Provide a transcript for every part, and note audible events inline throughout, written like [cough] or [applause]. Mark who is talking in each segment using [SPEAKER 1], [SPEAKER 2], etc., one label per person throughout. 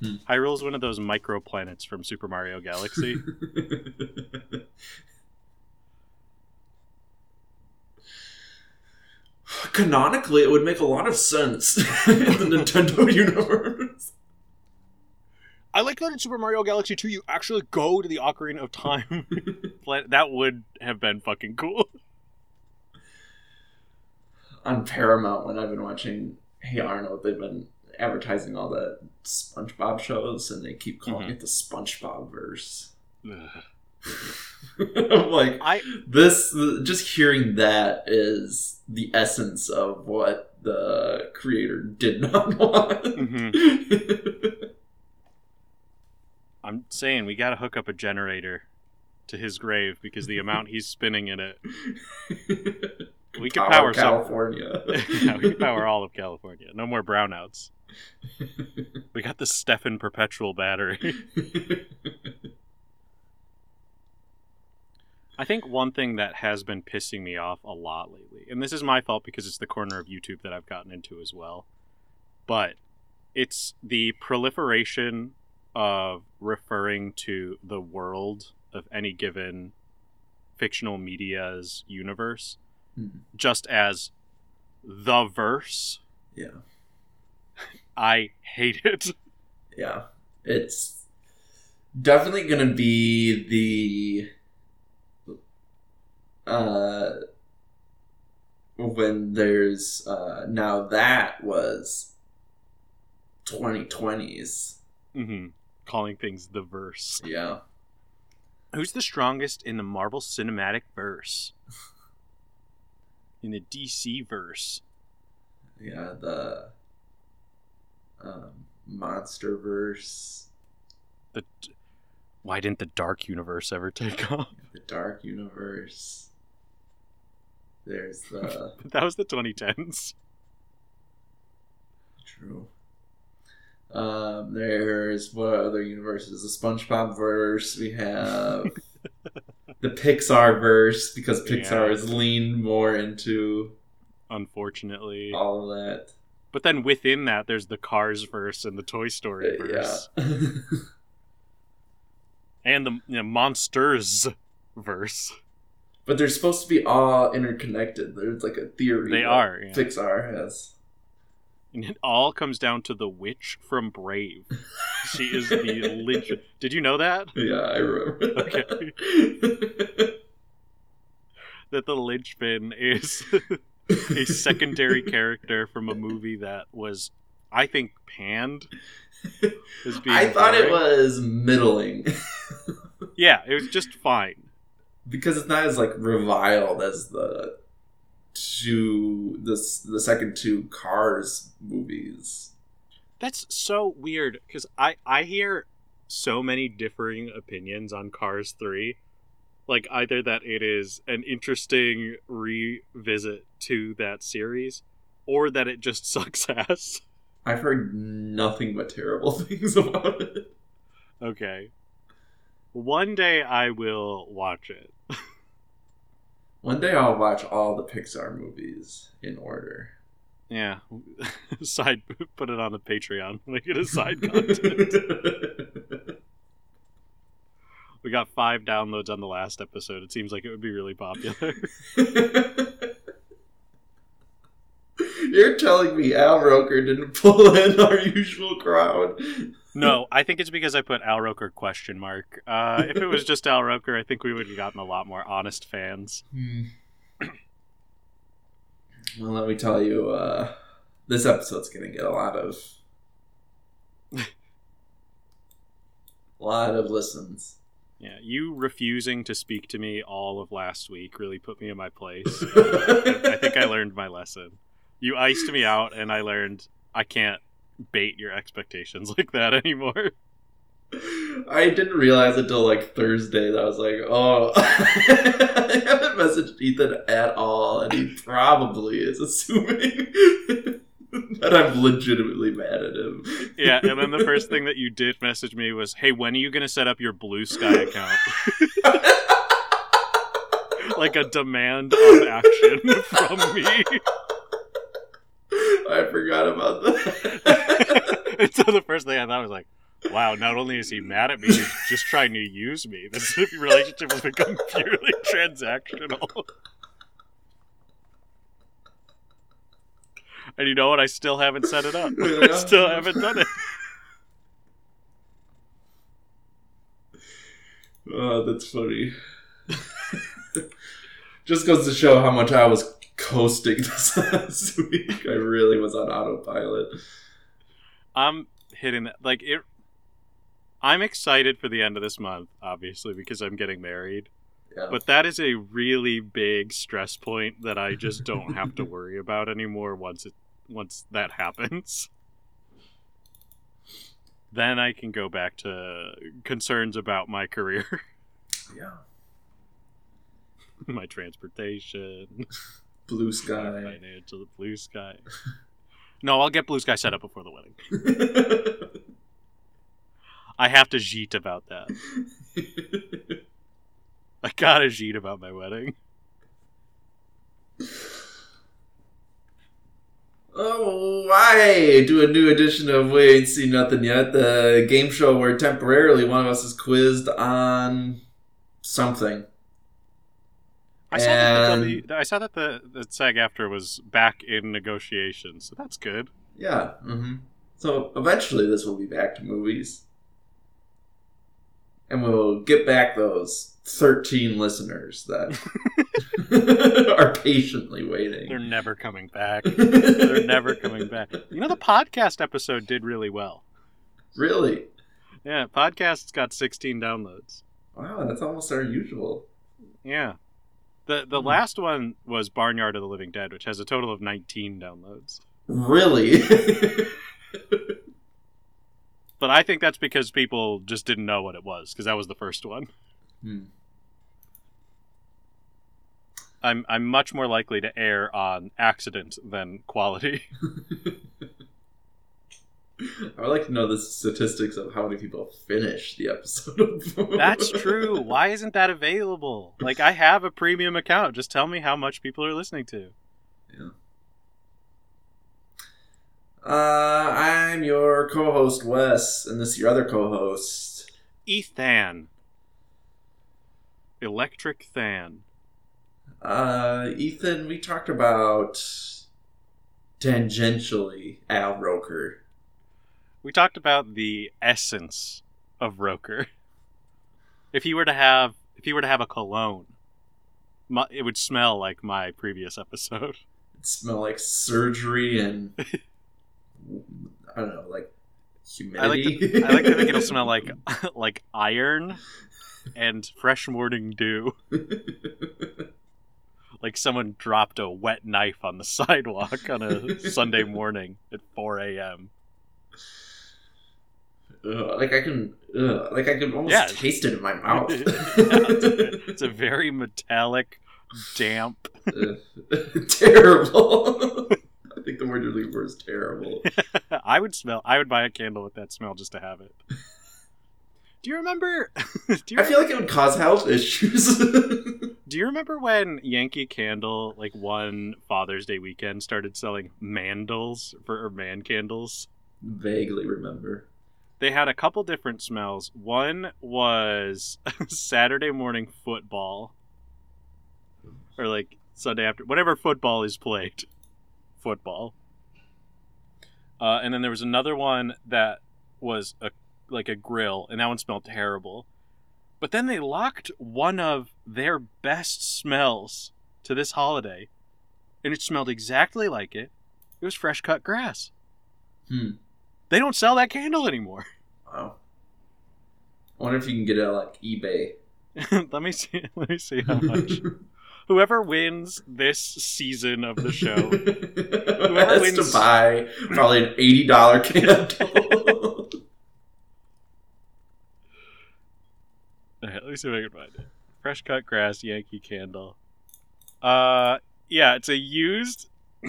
[SPEAKER 1] Hmm. Hyrule is one of those microplanets from Super Mario Galaxy. [laughs]
[SPEAKER 2] Canonically, it would make a lot of sense [laughs] in the Nintendo [laughs] universe.
[SPEAKER 1] I like that in Super Mario Galaxy 2 you actually go to the Ocarina of Time. [laughs] That would have been fucking cool.
[SPEAKER 2] On Paramount, when I've been watching Hey Arnold, they've been advertising all the SpongeBob shows, and they keep calling
[SPEAKER 1] Mhm.
[SPEAKER 2] it the SpongeBob verse.
[SPEAKER 1] Ugh. [laughs]
[SPEAKER 2] I'm like,
[SPEAKER 1] I
[SPEAKER 2] this just hearing that is the essence of what the creator did not [laughs] want.
[SPEAKER 1] Mhm. [laughs] I'm saying we got to hook up a generator to his grave because the amount he's spinning in it, we can power, some.
[SPEAKER 2] California.
[SPEAKER 1] yeah, we can power all of California. No more brownouts. We got the Stefan perpetual battery. I think one thing that has been pissing me off a lot lately, and this is my fault because it's the corner of YouTube that I've gotten into as well, but it's the proliferation of referring to the world of any given fictional media's universe
[SPEAKER 2] Mhm.
[SPEAKER 1] just as the verse.
[SPEAKER 2] yeah, [laughs]
[SPEAKER 1] I hate it.
[SPEAKER 2] yeah. It's definitely gonna be the uh when there's uh now that was 2020s.
[SPEAKER 1] hmm Calling things the verse.
[SPEAKER 2] Yeah.
[SPEAKER 1] Who's the strongest in the Marvel Cinematic Verse? In the DC verse?
[SPEAKER 2] Yeah, the um, monster verse,
[SPEAKER 1] The why didn't the Dark Universe ever take [laughs] off?
[SPEAKER 2] the dark universe. There's the [laughs]
[SPEAKER 1] that was the 2010s.
[SPEAKER 2] true. Um, there's what other universes? The SpongeBob verse. We have [laughs] the Pixar verse because Pixar
[SPEAKER 1] Yeah.
[SPEAKER 2] has leaned more into
[SPEAKER 1] Unfortunately,
[SPEAKER 2] all of that.
[SPEAKER 1] but then within that, there's the Cars verse and the Toy Story verse,
[SPEAKER 2] Yeah. [laughs]
[SPEAKER 1] and the you know, Monsters verse.
[SPEAKER 2] But they're supposed to be all interconnected. There's like a theory.
[SPEAKER 1] They are. Yeah.
[SPEAKER 2] Pixar has.
[SPEAKER 1] And it all comes down to the witch from Brave. She is the [laughs] legend. Did you know that?
[SPEAKER 2] Yeah, I remember.
[SPEAKER 1] Okay. [laughs]
[SPEAKER 2] That.
[SPEAKER 1] The linchpin is [laughs] a secondary character from a movie that was, I think, panned. Being
[SPEAKER 2] I thought it was middling
[SPEAKER 1] Yeah, it was just fine.
[SPEAKER 2] Because it's not as like reviled as the two the the second two Cars movies.
[SPEAKER 1] That's so weird because I I hear so many differing opinions on Cars Three, like either that it is an interesting revisit to that series, or that it just [laughs] sucks ass.
[SPEAKER 2] I've heard nothing but terrible [laughs] things about it.
[SPEAKER 1] Okay, one day I will watch it.
[SPEAKER 2] One day I'll watch all the Pixar movies in order.
[SPEAKER 1] Yeah, [laughs] side put it on the Patreon. [laughs] Make it a side content. [laughs] we got five downloads on the last episode. It seems like it would be really popular.
[SPEAKER 2] You're telling me Al Roker didn't pull in our usual crowd?
[SPEAKER 1] No, I think it's because I put Al Roker question mark. Uh, if it was just Al Roker, I think we would have gotten a lot more honest fans.
[SPEAKER 2] Hmm. Well, let me tell you, uh, this episode's gonna get a lot of, a [laughs] lot of listens.
[SPEAKER 1] Yeah, you refusing to speak to me all of last week really put me in my place. I, [laughs] I think I learned my lesson. You iced me out, and I learned I can't bait your expectations [laughs] like that anymore.
[SPEAKER 2] I didn't realize until like Thursday that I was like, oh, [laughs] I haven't messaged Ethan at all, and he probably is assuming [laughs] that I'm legitimately mad at him.
[SPEAKER 1] Yeah, and then the first thing that you did message me was, "Hey, when are you going to set up your Blue Sky account?" like a demand of action from me.
[SPEAKER 2] I forgot about that. [laughs]
[SPEAKER 1] and so the first thing I thought was like, wow, not only is he mad at me, he's just trying to use me. This relationship has become purely transactional. And you know what? I still haven't set it up. I still haven't done it.
[SPEAKER 2] oh, that's funny. [laughs] Just goes to show how much I was coasting [laughs] this last week. I really was on autopilot.
[SPEAKER 1] I'm hitting that. Like, it. I'm excited for the end of this month, obviously, because I'm getting married.
[SPEAKER 2] Yeah.
[SPEAKER 1] But that is a really big stress point that I just don't have to [laughs] worry about anymore once it once that happens. Then I can go back to concerns about my career,
[SPEAKER 2] yeah. [laughs]
[SPEAKER 1] my transportation,
[SPEAKER 2] Blue
[SPEAKER 1] my
[SPEAKER 2] to
[SPEAKER 1] the blue sky. [laughs] No, I'll get blue sky set up before the wedding. [laughs] I have to jeet about that. [laughs] I gotta jeet about my wedding.
[SPEAKER 2] Oh, why do a new edition of We Ain't Seen Nothing Yet, the game show where temporarily one of us is quizzed on something.
[SPEAKER 1] I saw that the
[SPEAKER 2] And-
[SPEAKER 1] I saw that the, the SAG-AFTRA was back in negotiations, so that's good.
[SPEAKER 2] Yeah. hmm So eventually this will be back to movies. And we'll get back those 13 listeners that [laughs] [laughs] are patiently waiting.
[SPEAKER 1] They're never coming back. [laughs] They're never coming back. You know, the podcast episode did really well.
[SPEAKER 2] Really?
[SPEAKER 1] Yeah, podcast's got 16 downloads.
[SPEAKER 2] Wow, that's almost our usual.
[SPEAKER 1] Yeah. The the
[SPEAKER 2] Hmm.
[SPEAKER 1] last one was Barnyard of the Living Dead, which has a total of 19 downloads.
[SPEAKER 2] Really? [laughs]
[SPEAKER 1] But I think that's because people just didn't know what it was, because that was the first one.
[SPEAKER 2] Hmm.
[SPEAKER 1] I'm I'm much more likely to err on accident than quality. [laughs]
[SPEAKER 2] I would like to know the statistics of how many people finish the episode.
[SPEAKER 1] That's true. Why isn't that available? Like I have a premium account. Just tell me how much people are listening to.
[SPEAKER 2] Uh, I'm your co-host Wes, and this is your other co-host.
[SPEAKER 1] Ethan. Electric Than.
[SPEAKER 2] Uh, Ethan, we talked about tangentially Al Roker.
[SPEAKER 1] We talked about the essence of Roker. If he were to have if he were to have a cologne, my, it would smell like my previous episode. [laughs]
[SPEAKER 2] It'd smell like surgery and I don't know, like
[SPEAKER 1] I like
[SPEAKER 2] humidity.
[SPEAKER 1] to, I like to think it'll [laughs] smell like [laughs] like iron and fresh morning dew. Like someone dropped a wet knife on the sidewalk on a Sunday morning at 4 a.m.
[SPEAKER 2] Ugh, like I can, ugh, like I can almost
[SPEAKER 1] Yeah.
[SPEAKER 2] taste it in my [laughs] mouth.
[SPEAKER 1] Yeah, it's, a, it's a very metallic, damp. [laughs]
[SPEAKER 2] Terrible. I think the word you're looking for is terrible. [laughs]
[SPEAKER 1] I would smell. I would buy a candle with that smell just to have it. Do you remember? do, you,
[SPEAKER 2] I feel like it would cause health issues.
[SPEAKER 1] do you remember when Yankee Candle, like one Father's Day weekend, started selling mandals for or man candles?
[SPEAKER 2] Vaguely remember.
[SPEAKER 1] They had a couple different smells. One was [laughs] Saturday morning football, or like Sunday after, whatever football is played, football. Uh, and then there was another one that was a like a grill, and that one smelled terrible. But then they locked one of their best smells to this holiday, and it smelled exactly like it. It was fresh cut grass.
[SPEAKER 2] Hmm.
[SPEAKER 1] They don't sell that candle anymore. [laughs]
[SPEAKER 2] Wow. I wonder if you can get it on like eBay. [laughs]
[SPEAKER 1] let me see. [laughs] Let me see how much. Whoever wins this season of the show,
[SPEAKER 2] Whoever has
[SPEAKER 1] wins-
[SPEAKER 2] to buy probably an eighty dollar candle.
[SPEAKER 1] Alright, let me see if I can find it. Fresh cut grass Yankee candle. Uh, yeah, it's a used. [clears throat]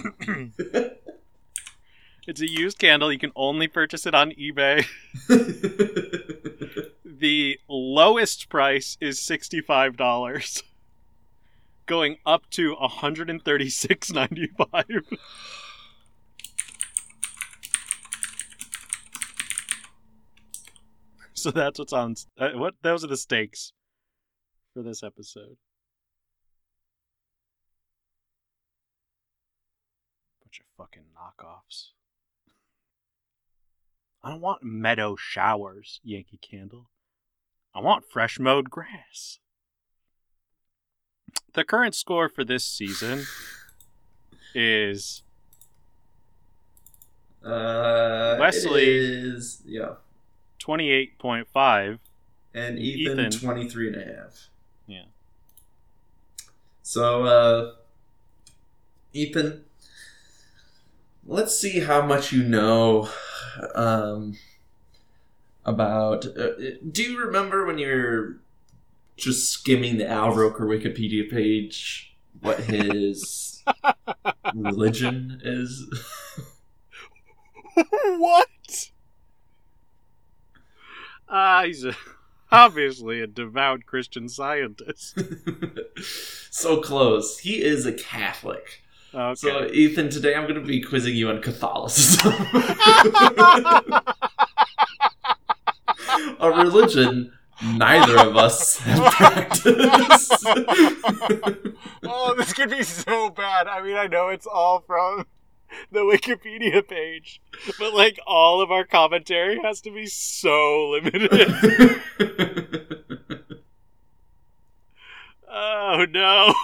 [SPEAKER 1] it's a used candle. You can only purchase it on eBay. [laughs] [laughs] The lowest price is sixty-five dollars, going up to one hundred and thirty-six ninety-five. [laughs] So that's what's on. Uh, what those are the stakes for this episode. Bunch of fucking knockoffs. I don't want meadow showers, Yankee Candle. I want fresh mowed grass. The current score for this season is
[SPEAKER 2] uh,
[SPEAKER 1] Wesley.
[SPEAKER 2] is yeah,
[SPEAKER 1] 28.5.
[SPEAKER 2] and Ethan,
[SPEAKER 1] Ethan.
[SPEAKER 2] 23 and a half.
[SPEAKER 1] Yeah.
[SPEAKER 2] So, uh, Ethan, let's see how much you know um, about. Uh, do you remember when you're just skimming the Al Roker Wikipedia page what his [laughs] religion is? [laughs]
[SPEAKER 1] what? Ah, he's a, obviously a devout Christian scientist. [laughs]
[SPEAKER 2] so close. He is a Catholic.
[SPEAKER 1] Okay.
[SPEAKER 2] So, Ethan, today I'm going to be quizzing you on Catholicism. [laughs] a religion neither of us have [laughs] practiced.
[SPEAKER 1] oh, this could be so bad. I mean, I know it's all from the Wikipedia page, but like all of our commentary has to be so limited. [laughs] oh no.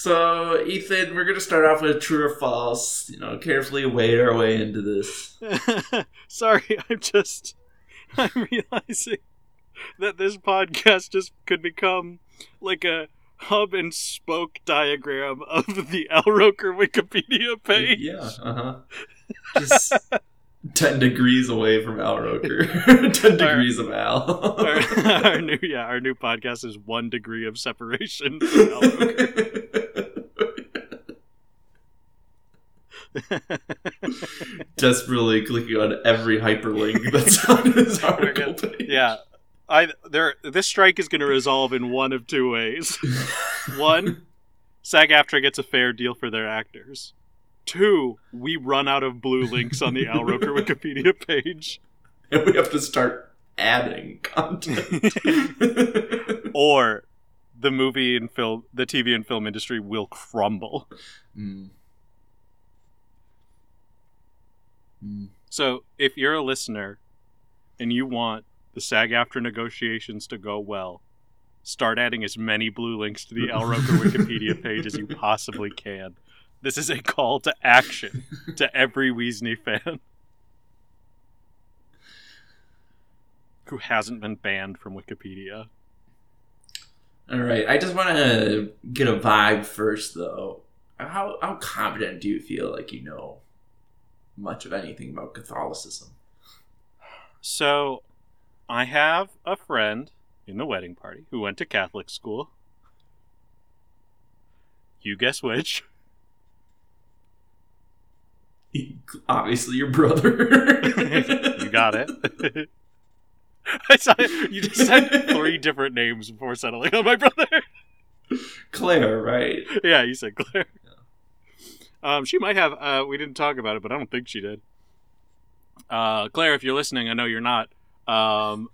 [SPEAKER 2] So, Ethan, we're going to start off with true or false. You know, carefully wade our way into this. [laughs]
[SPEAKER 1] Sorry, I'm just I'm realizing that this podcast just could become like a hub and spoke diagram of the Al Roker Wikipedia page.
[SPEAKER 2] Yeah, uh huh. Just [laughs] 10 degrees away from Al Roker. [laughs] 10 degrees of Al.
[SPEAKER 1] our, our new yeah, our new podcast is one degree of separation from Al Roker. [laughs]
[SPEAKER 2] Desperately clicking on every hyperlink that's on [laughs] his article page.
[SPEAKER 1] yeah. I there this strike is going to resolve in one of two ways. [laughs] One, SAG-AFTRA gets a fair deal for their actors. Two, we run out of blue links on the Al Roker Wikipedia page.
[SPEAKER 2] And we have to start adding content.
[SPEAKER 1] Or the movie and film, the TV and film industry will crumble.
[SPEAKER 2] Mm. Mm.
[SPEAKER 1] So if you're a listener and you want the SAG-AFTRA negotiations to go well, start adding as many blue links to the Al Roker [laughs] Wikipedia page as you possibly can. This is a call to action to every Weasley fan who hasn't been banned from Wikipedia.
[SPEAKER 2] All right, I just want to get a vibe first, though. How how confident do you feel like you know much of anything about Catholicism?
[SPEAKER 1] So, I have a friend in the wedding party who went to Catholic school. You guess which? [laughs]
[SPEAKER 2] Obviously, your brother. [laughs]
[SPEAKER 1] you got it. [laughs] I saw you just said three different names before settling on my brother.
[SPEAKER 2] Claire, right?
[SPEAKER 1] yeah, you said Claire. Um, she might have. Uh, we didn't talk about it, but I don't think she did. Uh, Claire, if you're listening, I know you're not. Um,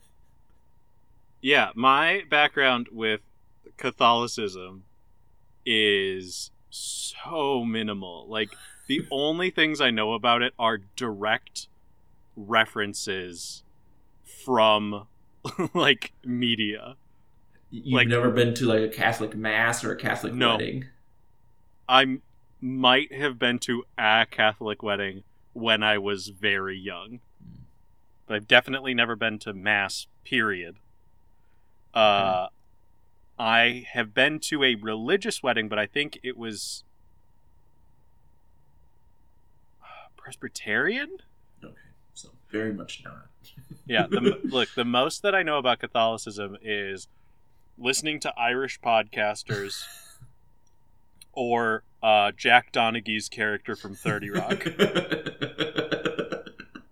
[SPEAKER 1] yeah, my background with Catholicism is so minimal. Like the [laughs] only things I know about it are direct references from [laughs] like media.
[SPEAKER 2] You've
[SPEAKER 1] Like-
[SPEAKER 2] never been to like a Catholic mass or a Catholic
[SPEAKER 1] No.
[SPEAKER 2] wedding.
[SPEAKER 1] I might have been to a Catholic wedding when I was very young. But I've definitely never been to mass, period. Uh, I have been to a religious wedding, but I think it was Presbyterian?
[SPEAKER 2] Okay, so very much not. [laughs]
[SPEAKER 1] Yeah, the, look, the most that I know about Catholicism is listening to Irish podcasters, or uh, Jack Donaghy's character from Thirty Rock. [laughs]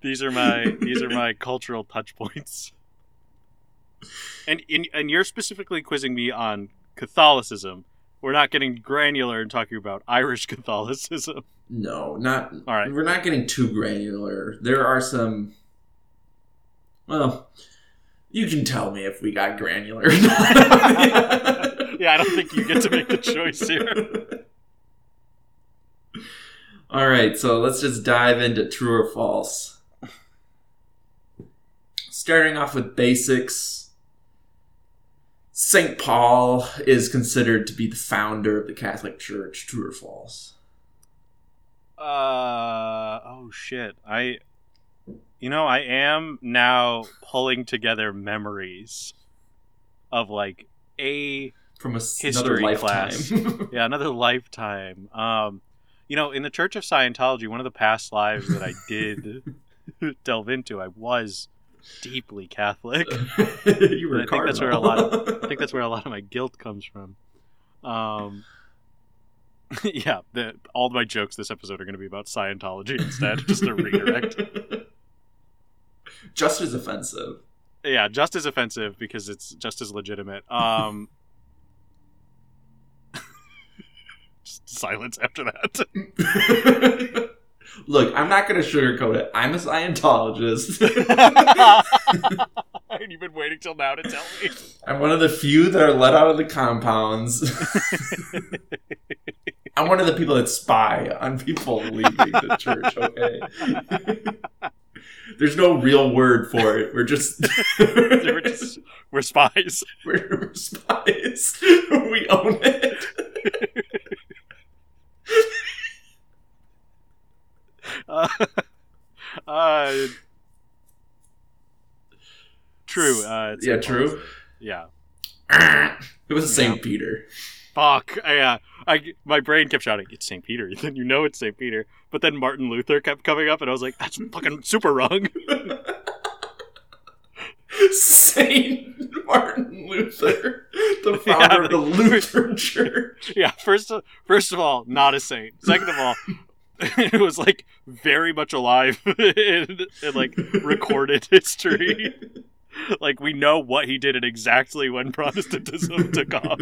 [SPEAKER 1] these are my these are my cultural touch points. And in, and you're specifically quizzing me on Catholicism. We're not getting granular and talking about Irish [laughs] Catholicism.
[SPEAKER 2] No, not.
[SPEAKER 1] All right.
[SPEAKER 2] We're not getting too granular. There are some. Well, you can tell me if we got granular. [laughs]
[SPEAKER 1] Yeah, I don't think you get to make the choice here.
[SPEAKER 2] All right, so let's just dive into true or false. Starting off with basics. St. Paul is considered to be the founder of the Catholic Church. True or false?
[SPEAKER 1] Uh oh shit. I you know, I am now pulling together memories of like a
[SPEAKER 2] From a,
[SPEAKER 1] History
[SPEAKER 2] another
[SPEAKER 1] class. [laughs] yeah, another lifetime. Um you know, in the Church of Scientology, one of the past lives that I did [laughs] delve into, I was deeply Catholic. [laughs]
[SPEAKER 2] you were
[SPEAKER 1] I think that's where a lot
[SPEAKER 2] cardinal.
[SPEAKER 1] I think that's where a lot of my guilt comes from. Um, [laughs] yeah, the, all my jokes this episode are going to be about Scientology instead, just a redirect.
[SPEAKER 2] Just as offensive.
[SPEAKER 1] Yeah, just as offensive because it's just as legitimate. Um, just silence after that. [laughs]
[SPEAKER 2] Look, I'm not going to sugarcoat it. I'm a Scientologist. [laughs] [laughs]
[SPEAKER 1] and you've been waiting till now to tell me.
[SPEAKER 2] I'm one of the few that are let out of the compounds. I'm one of the people that spy on people leaving the church, okay? There's no real word for it. We're just
[SPEAKER 1] we're, just, we're spies.
[SPEAKER 2] we're, we're spies. We own it. [laughs]
[SPEAKER 1] Uh, uh, true. Uh, it's
[SPEAKER 2] Yeah, true.
[SPEAKER 1] Yeah. [clears throat]
[SPEAKER 2] It was St. Peter.
[SPEAKER 1] Fuck. I, uh, I, my brain kept shouting, "It's St. Peter." [laughs] Then you know it's St. Peter. But then Martin Luther kept coming up, and I was like, "That's fucking super wrong." [laughs] [laughs]
[SPEAKER 2] Saint Martin Luther, the
[SPEAKER 1] Yeah,
[SPEAKER 2] founder of the Lutheran Church.
[SPEAKER 1] yeah. First, of, first of all, not a saint. Second of all, [laughs] it was like very much alive [laughs] in, in like recorded history. Like we know what he did and exactly when Protestantism took off.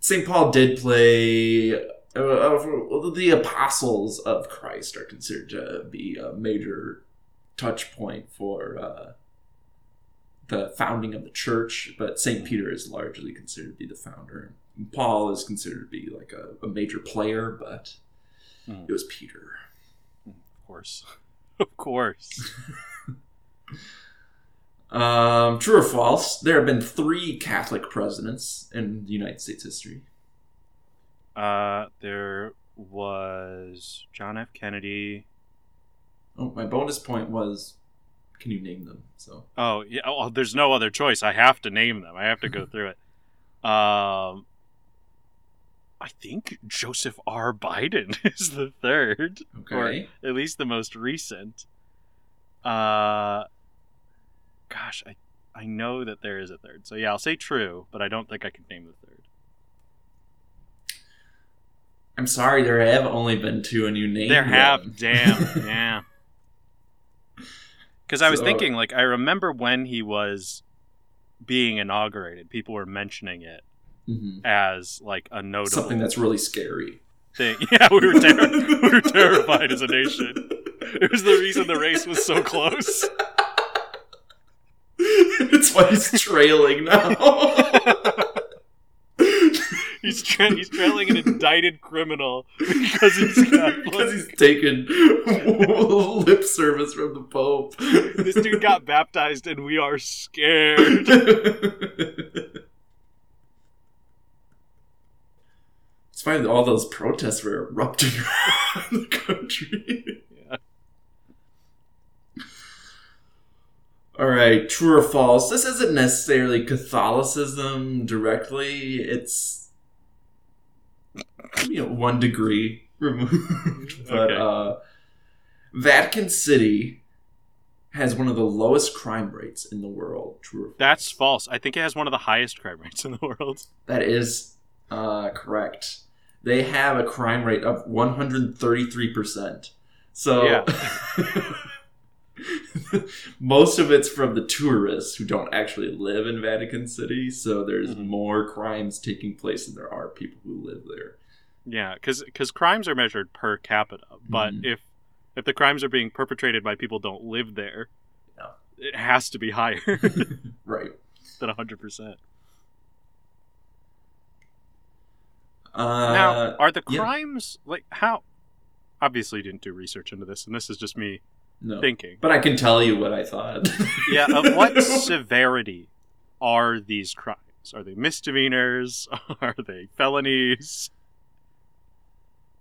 [SPEAKER 2] St. Paul did play. Uh, uh, the apostles of Christ are considered to be a major touch point for uh, the founding of the church, but St. Peter is largely considered to be the founder. Paul is considered to be like a, a major player, but
[SPEAKER 1] Hmm.
[SPEAKER 2] it was Peter.
[SPEAKER 1] Of course, [laughs] of course. [laughs]
[SPEAKER 2] Um, true or false? There have been three Catholic presidents in the United States history.
[SPEAKER 1] Uh, there was John F. Kennedy.
[SPEAKER 2] Oh, my bonus point was, can you name them? So
[SPEAKER 1] Oh yeah. Oh, there's no other choice. I have to name them. I have to go [laughs] through it. Um, I think Joseph R. Biden [laughs] is the third,
[SPEAKER 2] okay.
[SPEAKER 1] at least the most recent. Uh, gosh, I I know that there is a third. So yeah, I'll say true, but I don't think I can name the third.
[SPEAKER 2] I'm sorry, there have only been two, and you named
[SPEAKER 1] There have, damn, [laughs] yeah. Because I was
[SPEAKER 2] So-
[SPEAKER 1] thinking, like, I remember when he was being inaugurated, people were mentioning it
[SPEAKER 2] Mhm.
[SPEAKER 1] as like a notable
[SPEAKER 2] Something that's really scary.
[SPEAKER 1] thing. [laughs] Yeah, we were ter- we were [laughs] terrified as a nation. It was the reason the race was so close. [laughs]
[SPEAKER 2] It's why he's trailing now.
[SPEAKER 1] He's tra- he's trailing an indicted criminal because he's
[SPEAKER 2] because [laughs] he's taken [laughs] lip service from the Pope.
[SPEAKER 1] This dude got baptized, and we are scared. [laughs]
[SPEAKER 2] It's funny that all those protests were erupting around the country.
[SPEAKER 1] Yeah.
[SPEAKER 2] All right, true or false? This isn't necessarily Catholicism directly. It's you know one degree removed, [laughs] but
[SPEAKER 1] Okay.
[SPEAKER 2] uh, Vatican City has one of the lowest crime rates in the world. True?
[SPEAKER 1] That's false. I think it has one of the highest crime rates in the world.
[SPEAKER 2] That is uh, correct. They have a crime rate of 133%. So
[SPEAKER 1] Yeah. [laughs]
[SPEAKER 2] most of it's from the tourists who don't actually live in Vatican City. So there's
[SPEAKER 1] Mhm.
[SPEAKER 2] more crimes taking place than there are people who live there.
[SPEAKER 1] Yeah, because because crimes are measured per capita, but
[SPEAKER 2] Mhm.
[SPEAKER 1] if if the crimes are being perpetrated by people who don't live there,
[SPEAKER 2] Yeah.
[SPEAKER 1] it has to be higher [laughs] [laughs]
[SPEAKER 2] right.
[SPEAKER 1] than hundred percent.
[SPEAKER 2] Uh,
[SPEAKER 1] now, are the
[SPEAKER 2] yeah.
[SPEAKER 1] crimes like how? Obviously, you didn't do research into this, and this is just me
[SPEAKER 2] no.
[SPEAKER 1] thinking.
[SPEAKER 2] But I can tell you what I thought. [laughs]
[SPEAKER 1] Yeah, of what severity are these crimes? Are they misdemeanors? Are they felonies?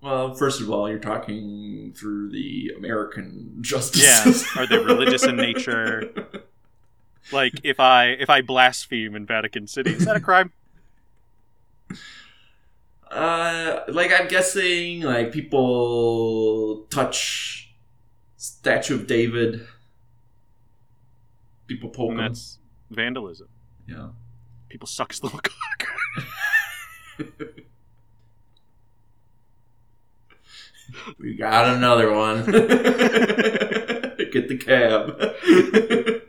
[SPEAKER 2] Well, first of all, you're talking through the American [laughs] justice
[SPEAKER 1] Yeah, are they religious in nature? [laughs] Like if I if I blaspheme in Vatican City, is that a crime?
[SPEAKER 2] Uh, like I'm guessing, like people touch statue of David. People poke
[SPEAKER 1] And
[SPEAKER 2] him.
[SPEAKER 1] that's vandalism.
[SPEAKER 2] Yeah.
[SPEAKER 1] People suck his little cock.
[SPEAKER 2] We got another one. [laughs] Get the cab. [laughs]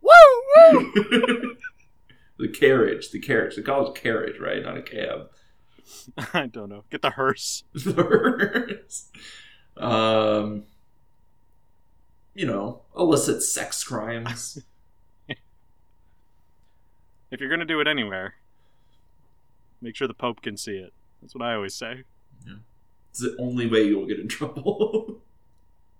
[SPEAKER 1] Woo woo! [laughs]
[SPEAKER 2] the carriage. The carriage. They call it carriage, right? Not a cab.
[SPEAKER 1] I don't know. Get the hearse. The hearse.
[SPEAKER 2] Um, you know, illicit sex crimes.
[SPEAKER 1] If you're gonna do it anywhere, make sure the Pope can see it. That's what I always say.
[SPEAKER 2] It's the only way you'll get in trouble.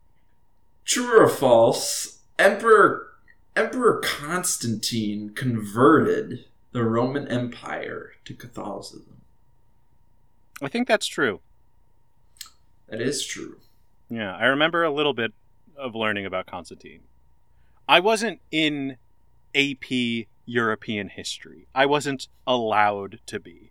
[SPEAKER 2] [laughs] True or false? Emperor Emperor Constantine converted the Roman Empire to Catholicism.
[SPEAKER 1] I think that's true.
[SPEAKER 2] That is true.
[SPEAKER 1] Yeah, I remember a little bit of learning about Constantine. I wasn't in AP European history. I wasn't allowed to be.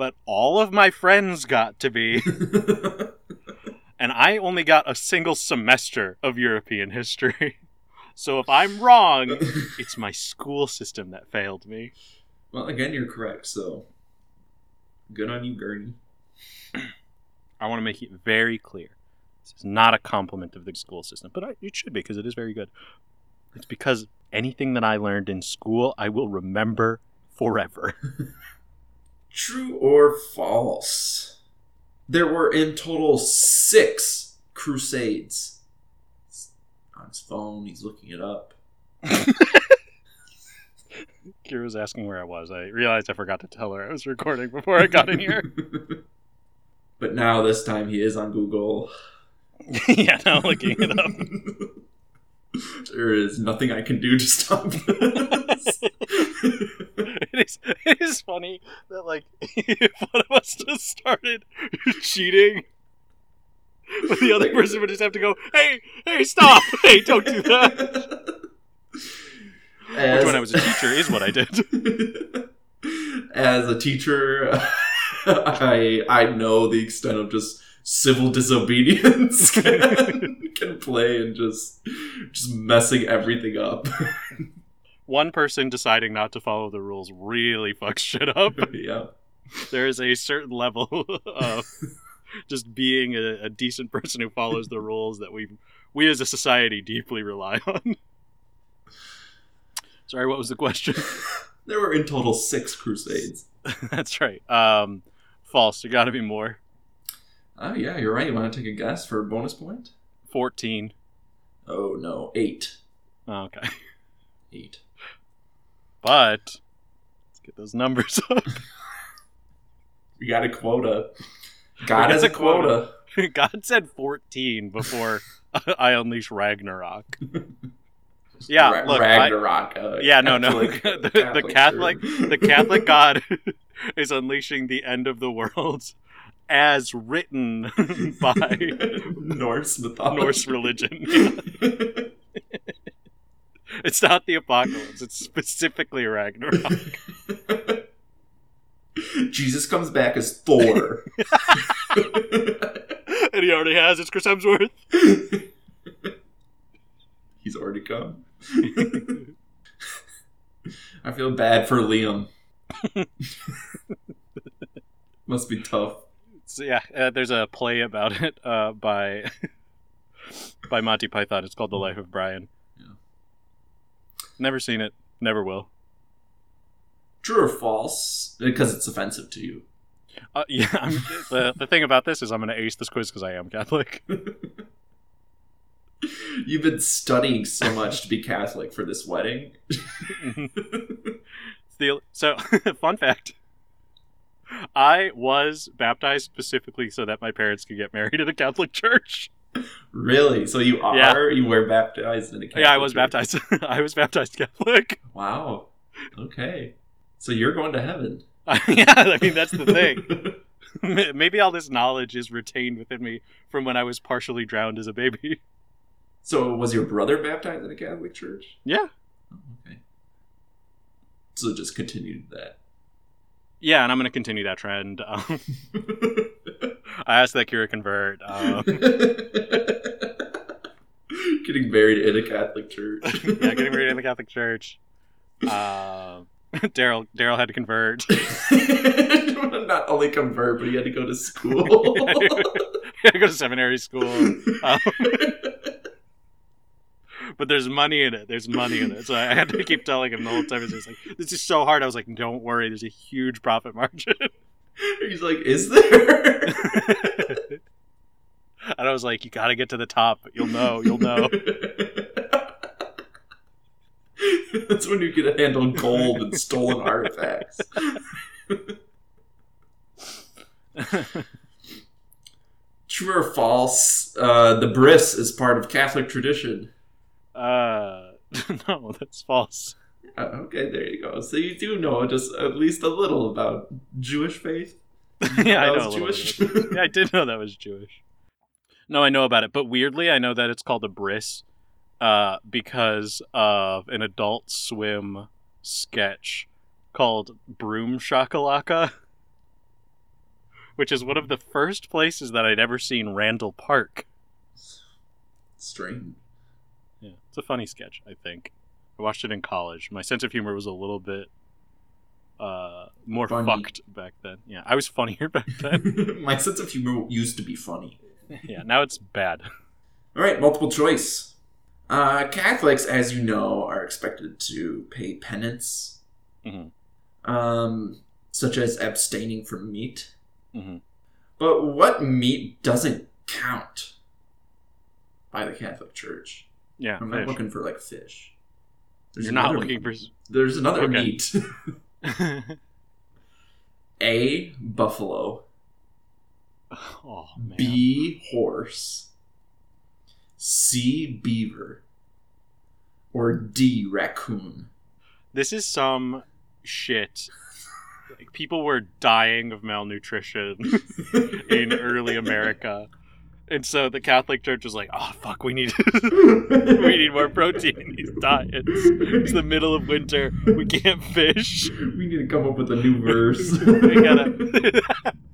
[SPEAKER 1] But all of my friends got to be, [laughs] and I only got a single semester of European history. [laughs] So if I'm wrong, it's my school system that failed me.
[SPEAKER 2] well, again, you're correct. So, good on you, Gurney. [clears throat]
[SPEAKER 1] I want to make it very clear. This is not a compliment of the school system, but I, it should be because it is very good. It's because anything that I learned in school, I will remember forever. [laughs]
[SPEAKER 2] True or false? There were in total six crusades. On his phone, he's looking it up. [laughs]
[SPEAKER 1] Kira was asking where I was. I realized I forgot to tell her I was recording before I got in here. [laughs] [laughs]
[SPEAKER 2] but now this time he is on Google.
[SPEAKER 1] yeah, now looking it up.
[SPEAKER 2] there is nothing I can do to stop this.
[SPEAKER 1] It is it is funny that like [laughs] if one of us just started cheating, but the other person would just have to go, "Hey, hey, stop! [laughs] Hey, don't do that."
[SPEAKER 2] As,
[SPEAKER 1] Which when I was a teacher is what I did. [laughs]
[SPEAKER 2] As a teacher, I I know the extent of just civil disobedience can, can play and just just messing everything up.
[SPEAKER 1] One person deciding not to follow the rules really fucks shit up. [laughs]
[SPEAKER 2] yeah.
[SPEAKER 1] There is a certain level [laughs] of [laughs] just being a, a decent person who follows the rules that we we as a society deeply rely on. Sorry, what was the question?
[SPEAKER 2] There were in total six crusades.
[SPEAKER 1] That's right. Um, false. There got to be more.
[SPEAKER 2] Oh yeah, you're right. You want to take a guess for a bonus point?
[SPEAKER 1] Fourteen.
[SPEAKER 2] Oh no, eight.
[SPEAKER 1] Oh, okay,
[SPEAKER 2] Eight.
[SPEAKER 1] But let's get those numbers [laughs] up.
[SPEAKER 2] We got a quota. God has a
[SPEAKER 1] quota.
[SPEAKER 2] quota. [laughs]
[SPEAKER 1] God said fourteen before [laughs] I unleash Ragnarok. Yeah,
[SPEAKER 2] Ra-
[SPEAKER 1] look, I-
[SPEAKER 2] Ragnarok. uh,
[SPEAKER 1] Yeah, no, no.
[SPEAKER 2] Catholic-
[SPEAKER 1] the,
[SPEAKER 2] Catholic
[SPEAKER 1] the Catholic, the Catholic God is unleashing the end of the world, as written by
[SPEAKER 2] Norse mythology.
[SPEAKER 1] Norse religion. [laughs] It's not the apocalypse; it's specifically Ragnarok. [laughs]
[SPEAKER 2] Jesus comes back as Thor. [laughs]
[SPEAKER 1] and he already has. It's Chris Hemsworth.
[SPEAKER 2] He's already come. I feel bad for Liam. Must be tough.
[SPEAKER 1] So yeah, uh, there's a play about it uh, by by Monty Python. It's called The Life of Brian. Never seen it. Never will.
[SPEAKER 2] True or false? Because it's offensive to you.
[SPEAKER 1] Uh, [laughs] yeah. The the thing about this is I'm going to ace this quiz because I am Catholic. [laughs]
[SPEAKER 2] You've been studying so much to be Catholic for this wedding. [laughs]
[SPEAKER 1] the, so fun fact. I was baptized specifically so that my parents could get married in a Catholic church.
[SPEAKER 2] Really? So you are?
[SPEAKER 1] Yeah.
[SPEAKER 2] You were baptized in a Catholic
[SPEAKER 1] yeah, I was
[SPEAKER 2] church?
[SPEAKER 1] baptized. [laughs] I was baptized Catholic.
[SPEAKER 2] Wow. Okay. So you're going to heaven. [laughs]
[SPEAKER 1] yeah, I mean that's the thing. [laughs] Maybe all this knowledge is retained within me from when I was partially drowned as a baby.
[SPEAKER 2] so was your brother baptized in a Catholic church?
[SPEAKER 1] Yeah,
[SPEAKER 2] Oh, okay. So just continued that.
[SPEAKER 1] yeah, and I'm going to continue that trend. Um, I asked that Kira convert. Um, [laughs]
[SPEAKER 2] Getting married in a Catholic church. [laughs]
[SPEAKER 1] yeah, getting married in the Catholic Church. Um, [laughs] Daryl Daryl had to convert.
[SPEAKER 2] Not only convert, but he had to go to school.
[SPEAKER 1] He had to go to seminary school. Um, but there's money in it. There's money in it. So I had to keep telling him the whole time. He was like, "This is so hard." I was like, "Don't worry. There's a huge profit margin." [laughs]
[SPEAKER 2] He's like, "Is there?" [laughs]
[SPEAKER 1] and I was like, "You got to get to the top. You'll know. You'll know." [laughs]
[SPEAKER 2] That's when you get to handle gold and stolen artifacts. True or false? Uh, the bris is part of Catholic tradition.
[SPEAKER 1] uh, no, that's false.
[SPEAKER 2] Uh, okay, there you go. So you do know just at least a little about Jewish faith. [laughs]
[SPEAKER 1] yeah, I know.
[SPEAKER 2] Jewish.
[SPEAKER 1] yeah, I did know that was Jewish. No, I know about it, but weirdly, I know that it's called a bris uh, because of an Adult Swim sketch called Broom Shakalaka, which is one of the first places that I'd ever seen Randall Park.
[SPEAKER 2] Strange.
[SPEAKER 1] Yeah, it's a funny sketch. I think I watched it in college. My sense of humor was a little bit uh, more
[SPEAKER 2] Funny.
[SPEAKER 1] fucked back then. Yeah, I was funnier [laughs] back then. [laughs]
[SPEAKER 2] My sense of humor used to be funny.
[SPEAKER 1] yeah, now it's bad.
[SPEAKER 2] All right, multiple choice. Uh, Catholics, as you know, are expected to pay penance,
[SPEAKER 1] Mhm.
[SPEAKER 2] um, such as abstaining from meat.
[SPEAKER 1] hmm
[SPEAKER 2] But what meat doesn't count by the Catholic Church?
[SPEAKER 1] Yeah,
[SPEAKER 2] I'm not looking for like fish. There's
[SPEAKER 1] You're not
[SPEAKER 2] another
[SPEAKER 1] looking
[SPEAKER 2] meat. There's another
[SPEAKER 1] Okay.
[SPEAKER 2] meat. [laughs] A buffalo,
[SPEAKER 1] oh man.
[SPEAKER 2] B horse, C beaver, or D raccoon.
[SPEAKER 1] This is some shit. Like people were dying of malnutrition [laughs] in early America, and so the Catholic Church was like, "Oh fuck, we need [laughs] we need more [laughs] protein in these diets. It's the middle of winter. We can't fish.
[SPEAKER 2] We need to come up with a new verse. [laughs]
[SPEAKER 1] we gotta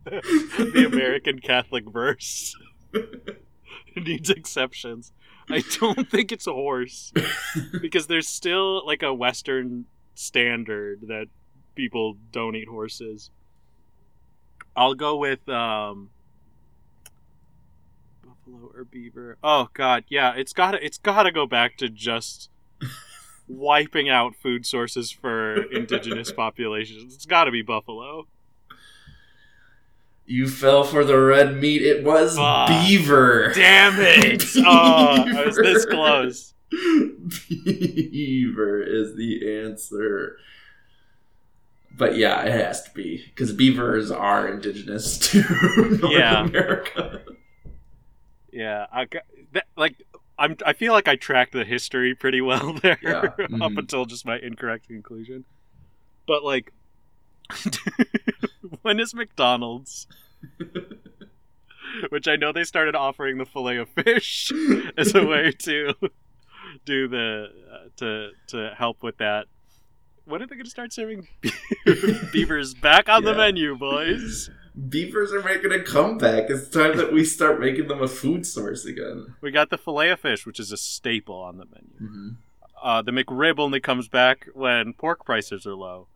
[SPEAKER 1] the American Catholic verse needs exceptions. I don't think it's a horse because there's still like a Western standard that people don't eat horses. I'll go with um, buffalo or beaver. Oh God, yeah, it's gotta it's gotta go back to just [laughs] wiping out food sources for indigenous [laughs] populations. It's got to be buffalo.
[SPEAKER 2] You fell for the red meat. It was
[SPEAKER 1] Fuck.
[SPEAKER 2] beaver.
[SPEAKER 1] Damn it! [laughs] Ah, oh, I was this close.
[SPEAKER 2] Beaver is the answer. But yeah, it has to be because beavers are indigenous to North
[SPEAKER 1] Yeah.
[SPEAKER 2] America.
[SPEAKER 1] Yeah, I got, that, like I'm. I feel like I tracked the history pretty well [laughs] there
[SPEAKER 2] Yeah,
[SPEAKER 1] up
[SPEAKER 2] mhm.
[SPEAKER 1] until just my incorrect conclusion. But like, [laughs] when is McDonald's? [laughs] Which I know they started offering the fillet of fish as a way to do the uh, to to help with that. When are they going to start serving beavers back on the menu, boys?
[SPEAKER 2] Beavers are making a comeback. It's time that we start making them a food source again.
[SPEAKER 1] We got the fillet of fish, which is a staple on the menu.
[SPEAKER 2] Mm-hmm.
[SPEAKER 1] Uh, the McRib only comes back when pork prices are low.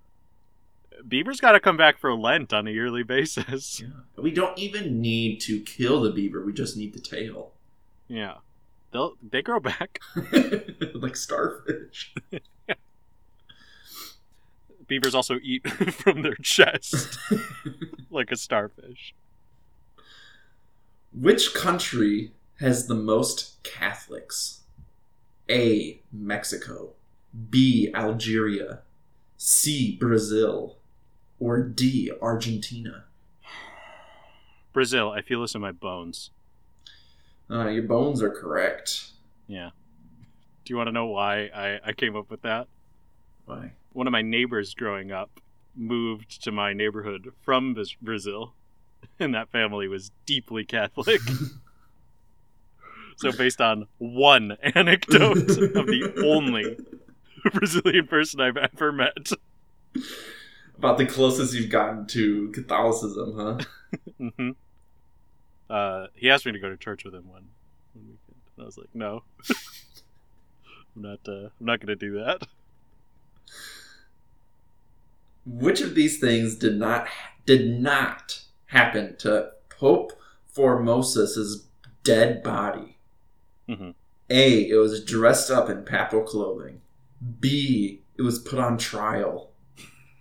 [SPEAKER 1] Beaver's got to come back for Lent on a yearly basis. [laughs]
[SPEAKER 2] Yeah. We don't even need to kill the beaver. We just need the tail,
[SPEAKER 1] Yeah, they'll they grow back. [laughs]
[SPEAKER 2] like starfish. [laughs]
[SPEAKER 1] Beavers also eat [laughs] from their chest [laughs] like a starfish.
[SPEAKER 2] Which country has the most Catholics? A. Mexico. B. Algeria. C. Brazil. Or D. Argentina.
[SPEAKER 1] Brazil, I feel this in my bones.
[SPEAKER 2] Uh, your bones are correct.
[SPEAKER 1] Yeah. Do you want to know why I, I came up with that?
[SPEAKER 2] Why?
[SPEAKER 1] One of my neighbors growing up moved to my neighborhood from Brazil, [laughs] and that family was deeply Catholic. [laughs] so, based on one [laughs] anecdote of the only Brazilian person I've ever met,
[SPEAKER 2] About the closest you've gotten to Catholicism, huh?
[SPEAKER 1] hmm uh, he asked me to go to church with him one, one weekend, and I was like, "No, I'm not. Uh, I'm not going to do that."
[SPEAKER 2] Which of these things did not did not happen to Pope Formosus's dead body?
[SPEAKER 1] Mhm.
[SPEAKER 2] A. It was dressed up in papal clothing. B. It was put on trial.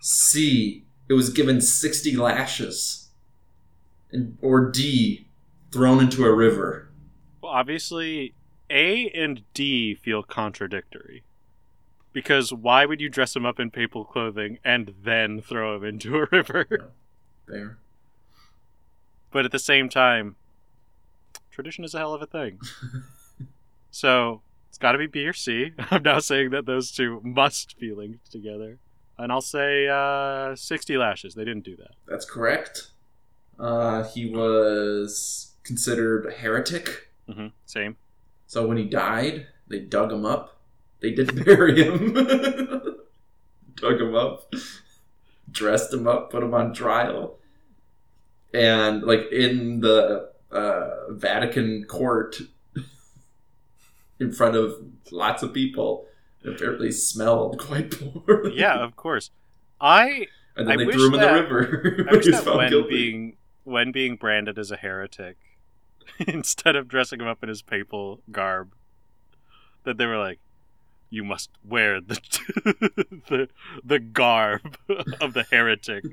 [SPEAKER 2] C. It was given sixty lashes. And, or D. Thrown into a river.
[SPEAKER 1] Well, obviously, A and D feel contradictory. Because why would you dress him up in papal clothing and then throw him into a river?
[SPEAKER 2] There.
[SPEAKER 1] but at the same time, tradition is a hell of a thing. [laughs] so it's got to be B or C. [laughs] I'm now saying that those two must be linked together. And I'll say uh, 60 lashes. They didn't do that.
[SPEAKER 2] That's correct. Uh, he was considered a heretic.
[SPEAKER 1] hmm Same.
[SPEAKER 2] So when he died, they dug him up. They did bury him. [laughs] dug him up, dressed him up, put him on trial. And like in the uh, Vatican court, [laughs] in front of lots of people, it apparently smelled quite poorly.
[SPEAKER 1] Yeah, of course. I
[SPEAKER 2] and then
[SPEAKER 1] I
[SPEAKER 2] they threw him in the river. [laughs]
[SPEAKER 1] I wish that when
[SPEAKER 2] guilty.
[SPEAKER 1] being when being branded as a heretic, instead of dressing him up in his papal garb, that they were like, "You must wear the [laughs] the the garb [laughs] of the heretic,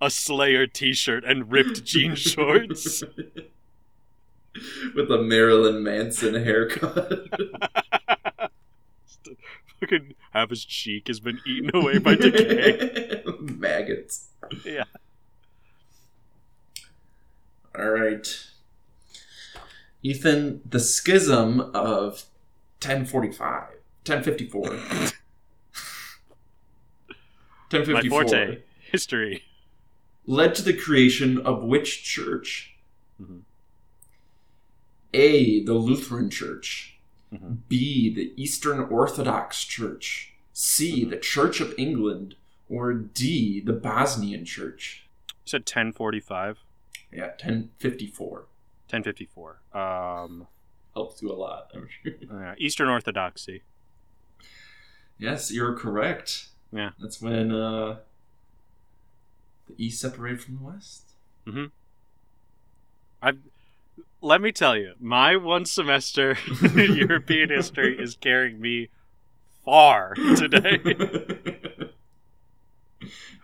[SPEAKER 1] a Slayer T-shirt and ripped jean shorts." [laughs]
[SPEAKER 2] with a Marilyn Manson haircut.
[SPEAKER 1] Fucking half his cheek has been eaten away by decay.
[SPEAKER 2] Maggots.
[SPEAKER 1] Yeah.
[SPEAKER 2] All right. Ethan, the schism of 1045. 1054. 1054 [laughs]
[SPEAKER 1] My forte, history.
[SPEAKER 2] led to the creation of which church?
[SPEAKER 1] Mhm.
[SPEAKER 2] A. The Lutheran Church.
[SPEAKER 1] Mhm.
[SPEAKER 2] B. The Eastern Orthodox Church. C.
[SPEAKER 1] Mhm.
[SPEAKER 2] The Church of England. Or D. The Bosnian Church.
[SPEAKER 1] You said ten forty five.
[SPEAKER 2] Yeah, 1054.
[SPEAKER 1] 1054. Um,
[SPEAKER 2] Helps you a lot, I'm sure.
[SPEAKER 1] uh, Eastern Orthodoxy.
[SPEAKER 2] Yes, you're correct.
[SPEAKER 1] Yeah.
[SPEAKER 2] That's when uh, the East separated from the West.
[SPEAKER 1] I let me tell you, my one semester [laughs] in European history is carrying me far today. [laughs]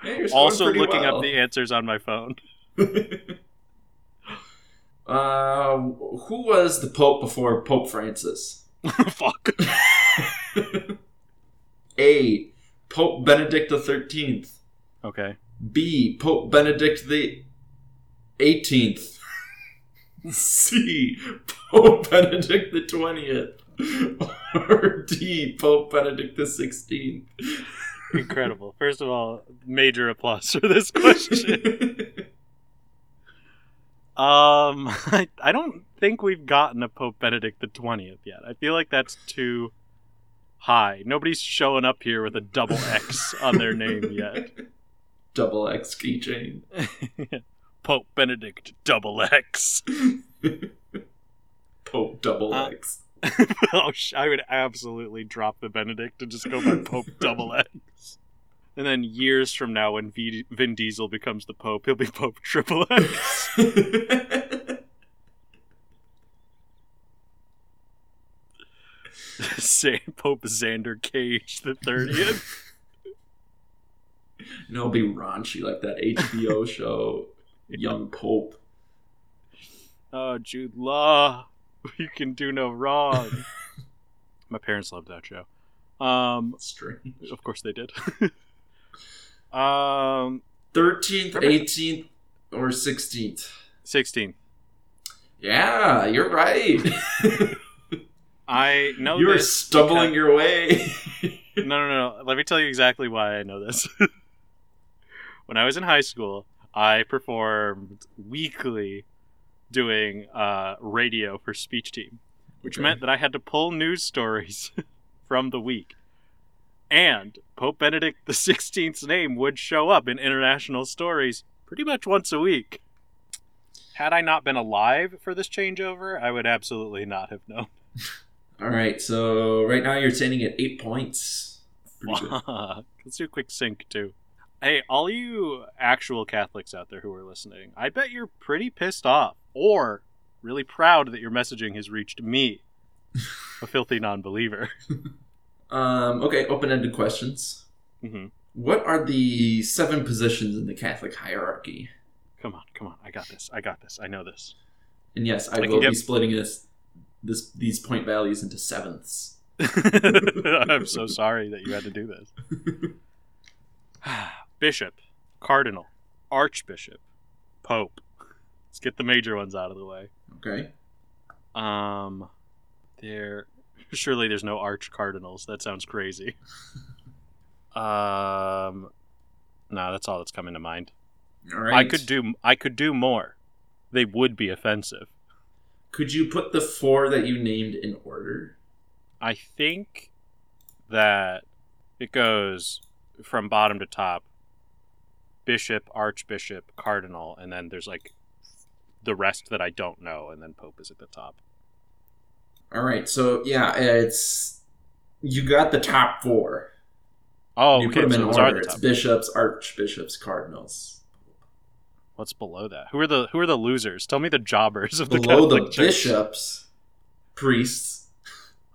[SPEAKER 2] Yeah,
[SPEAKER 1] also looking
[SPEAKER 2] well.
[SPEAKER 1] up the answers on my phone. [laughs]
[SPEAKER 2] uh, who was the Pope before Pope Francis?
[SPEAKER 1] Fuck.
[SPEAKER 2] A. Pope Benedict the Thirteenth.
[SPEAKER 1] Okay.
[SPEAKER 2] B. Pope Benedict the Eighteenth. C. Pope Benedict the Twentieth. Or D. Pope Benedict the Sixteenth.
[SPEAKER 1] Incredible. First of all, major applause for this question. [laughs] Um, [laughs] I, I don't think we've gotten a Pope Benedict the twentieth yet. I feel like that's too high. Nobody's showing up here with a double X on their name yet. [laughs]
[SPEAKER 2] Double X keychain. [laughs]
[SPEAKER 1] Pope Benedict Double X. [laughs]
[SPEAKER 2] Pope Double
[SPEAKER 1] Uh,
[SPEAKER 2] X.
[SPEAKER 1] oh, sh- I would absolutely drop the Benedict and just go by Pope Double X. And then years from now, when v- Vin Diesel becomes the Pope, he'll be Pope Triple X. Say Pope Xander Cage the thirtieth. [laughs]
[SPEAKER 2] and it'll be raunchy like that HBO [laughs] show, Young Pope.
[SPEAKER 1] Oh, Jude Law, [laughs] you can do no wrong. My parents loved that show. Um,
[SPEAKER 2] Strange.
[SPEAKER 1] of course they did. um,
[SPEAKER 2] 13th, 18th, or 16th.
[SPEAKER 1] sixteen.
[SPEAKER 2] Yeah, you're right.
[SPEAKER 1] I know you're
[SPEAKER 2] stumbling
[SPEAKER 1] because-
[SPEAKER 2] your way. [laughs]
[SPEAKER 1] No, no, no. Let me tell you exactly why I know this. [laughs] when I was in high school, I performed weekly doing uh, radio for speech team, which
[SPEAKER 2] Okay.
[SPEAKER 1] meant that I had to pull news stories [laughs] from the week. And Pope Benedict XVI's name would show up in international stories pretty much once a week. Had I not been alive for this changeover, I would absolutely not have known.
[SPEAKER 2] All right, so right now you're standing at eight points. Pretty good.
[SPEAKER 1] Fuck. [laughs] Let's do a quick sync too. Hey, all you actual Catholics out there who are listening, I bet you're pretty pissed off or really proud that your messaging has reached me, [laughs] a filthy non-believer. [laughs]
[SPEAKER 2] Um, okay, open-ended questions.
[SPEAKER 1] hmm
[SPEAKER 2] What are the seven positions in the Catholic hierarchy?
[SPEAKER 1] Come on, come on. I got this. I got this. I know this.
[SPEAKER 2] And yes, I,
[SPEAKER 1] I
[SPEAKER 2] will be splitting this, this these point values into sevenths. [laughs]
[SPEAKER 1] I'm so sorry that you had to do this. [sighs] Bishop, Cardinal, Archbishop, Pope. Let's get the major ones out of the way.
[SPEAKER 2] Okay.
[SPEAKER 1] Um, there. [laughs] Surely there's no arch cardinals. That sounds crazy. [laughs] um, no, that's all that's coming to mind.
[SPEAKER 2] All right.
[SPEAKER 1] I could do. I could do more. They would be offensive.
[SPEAKER 2] Could you put the four that you named in order?
[SPEAKER 1] I think that it goes from bottom to top. Bishop, Archbishop, Cardinal, and then there's like the rest that I don't know, and then Pope is at the top.
[SPEAKER 2] All right. So yeah, it's you got the top four.
[SPEAKER 1] Oh,
[SPEAKER 2] you
[SPEAKER 1] okay,
[SPEAKER 2] put them
[SPEAKER 1] so
[SPEAKER 2] in order.
[SPEAKER 1] the
[SPEAKER 2] It's bishops, archbishops, cardinals.
[SPEAKER 1] What's below that? Who are the Who are the losers? Tell me the jobbers of the
[SPEAKER 2] Below the
[SPEAKER 1] Catholic Church.
[SPEAKER 2] bishops, priests.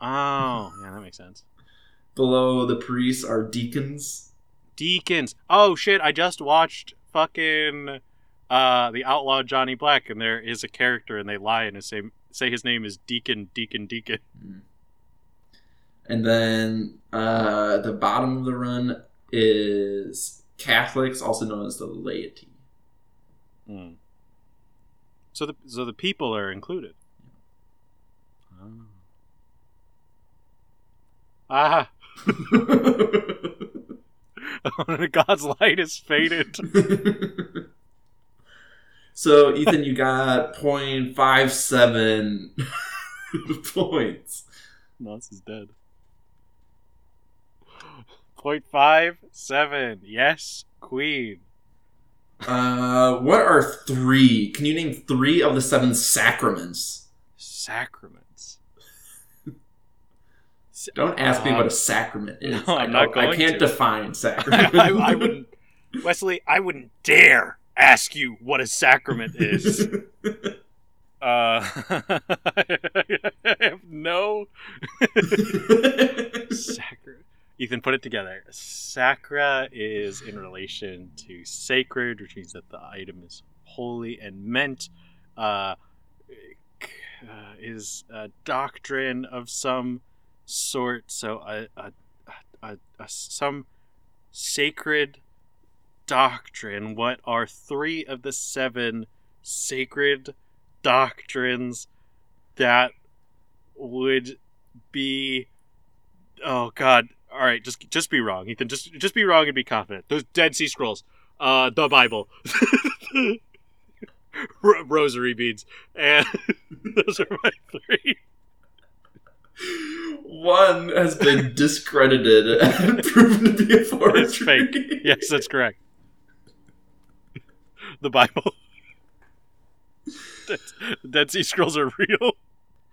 [SPEAKER 1] Oh, yeah, that makes sense.
[SPEAKER 2] Below the priests are deacons.
[SPEAKER 1] Deacons. Oh shit! I just watched fucking uh the outlaw Johnny Black, and there is a character, and they lie and say say his name is Deacon, Deacon, Deacon.
[SPEAKER 2] And then uh, the bottom of the run is Catholics, also known as the laity.
[SPEAKER 1] Hmm. So the so the people are included. Oh. Ah, [laughs] [laughs] God's light is faded. [laughs]
[SPEAKER 2] so Ethan, you got 0.57 points.
[SPEAKER 1] Moss is dead. Point five seven. Yes, Queen.
[SPEAKER 2] Uh, what are three? Can you name three of the seven sacraments?
[SPEAKER 1] Sacraments. [laughs]
[SPEAKER 2] Don't ask me
[SPEAKER 1] Um,
[SPEAKER 2] what a sacrament is.
[SPEAKER 1] no,
[SPEAKER 2] I,
[SPEAKER 1] I'm
[SPEAKER 2] know-
[SPEAKER 1] not going
[SPEAKER 2] I can't
[SPEAKER 1] to.
[SPEAKER 2] define
[SPEAKER 1] I, [laughs]
[SPEAKER 2] sacrament.
[SPEAKER 1] I, I wouldn't, Wesley. I wouldn't dare ask you what a sacrament is. [laughs] Uh, I have no sacra. Ethan, put it together. Sacra is in relation to sacred, which means that the item is holy and meant. Uh, uh, is a doctrine of some sort. So a, a, a, a, a some sacred doctrine. What are three of the seven sacred doctrines that would be? Oh God! All right, just just be wrong, Ethan. Just just be wrong and be confident. Those Dead Sea Scrolls, uh, the Bible. [laughs] Ro- rosary beads, and [laughs] those are my three.
[SPEAKER 2] One has been [laughs] discredited and proven to be a forgery.
[SPEAKER 1] It's fake. Yes, that's correct. The Bible. Dead, Dead Sea Scrolls are real.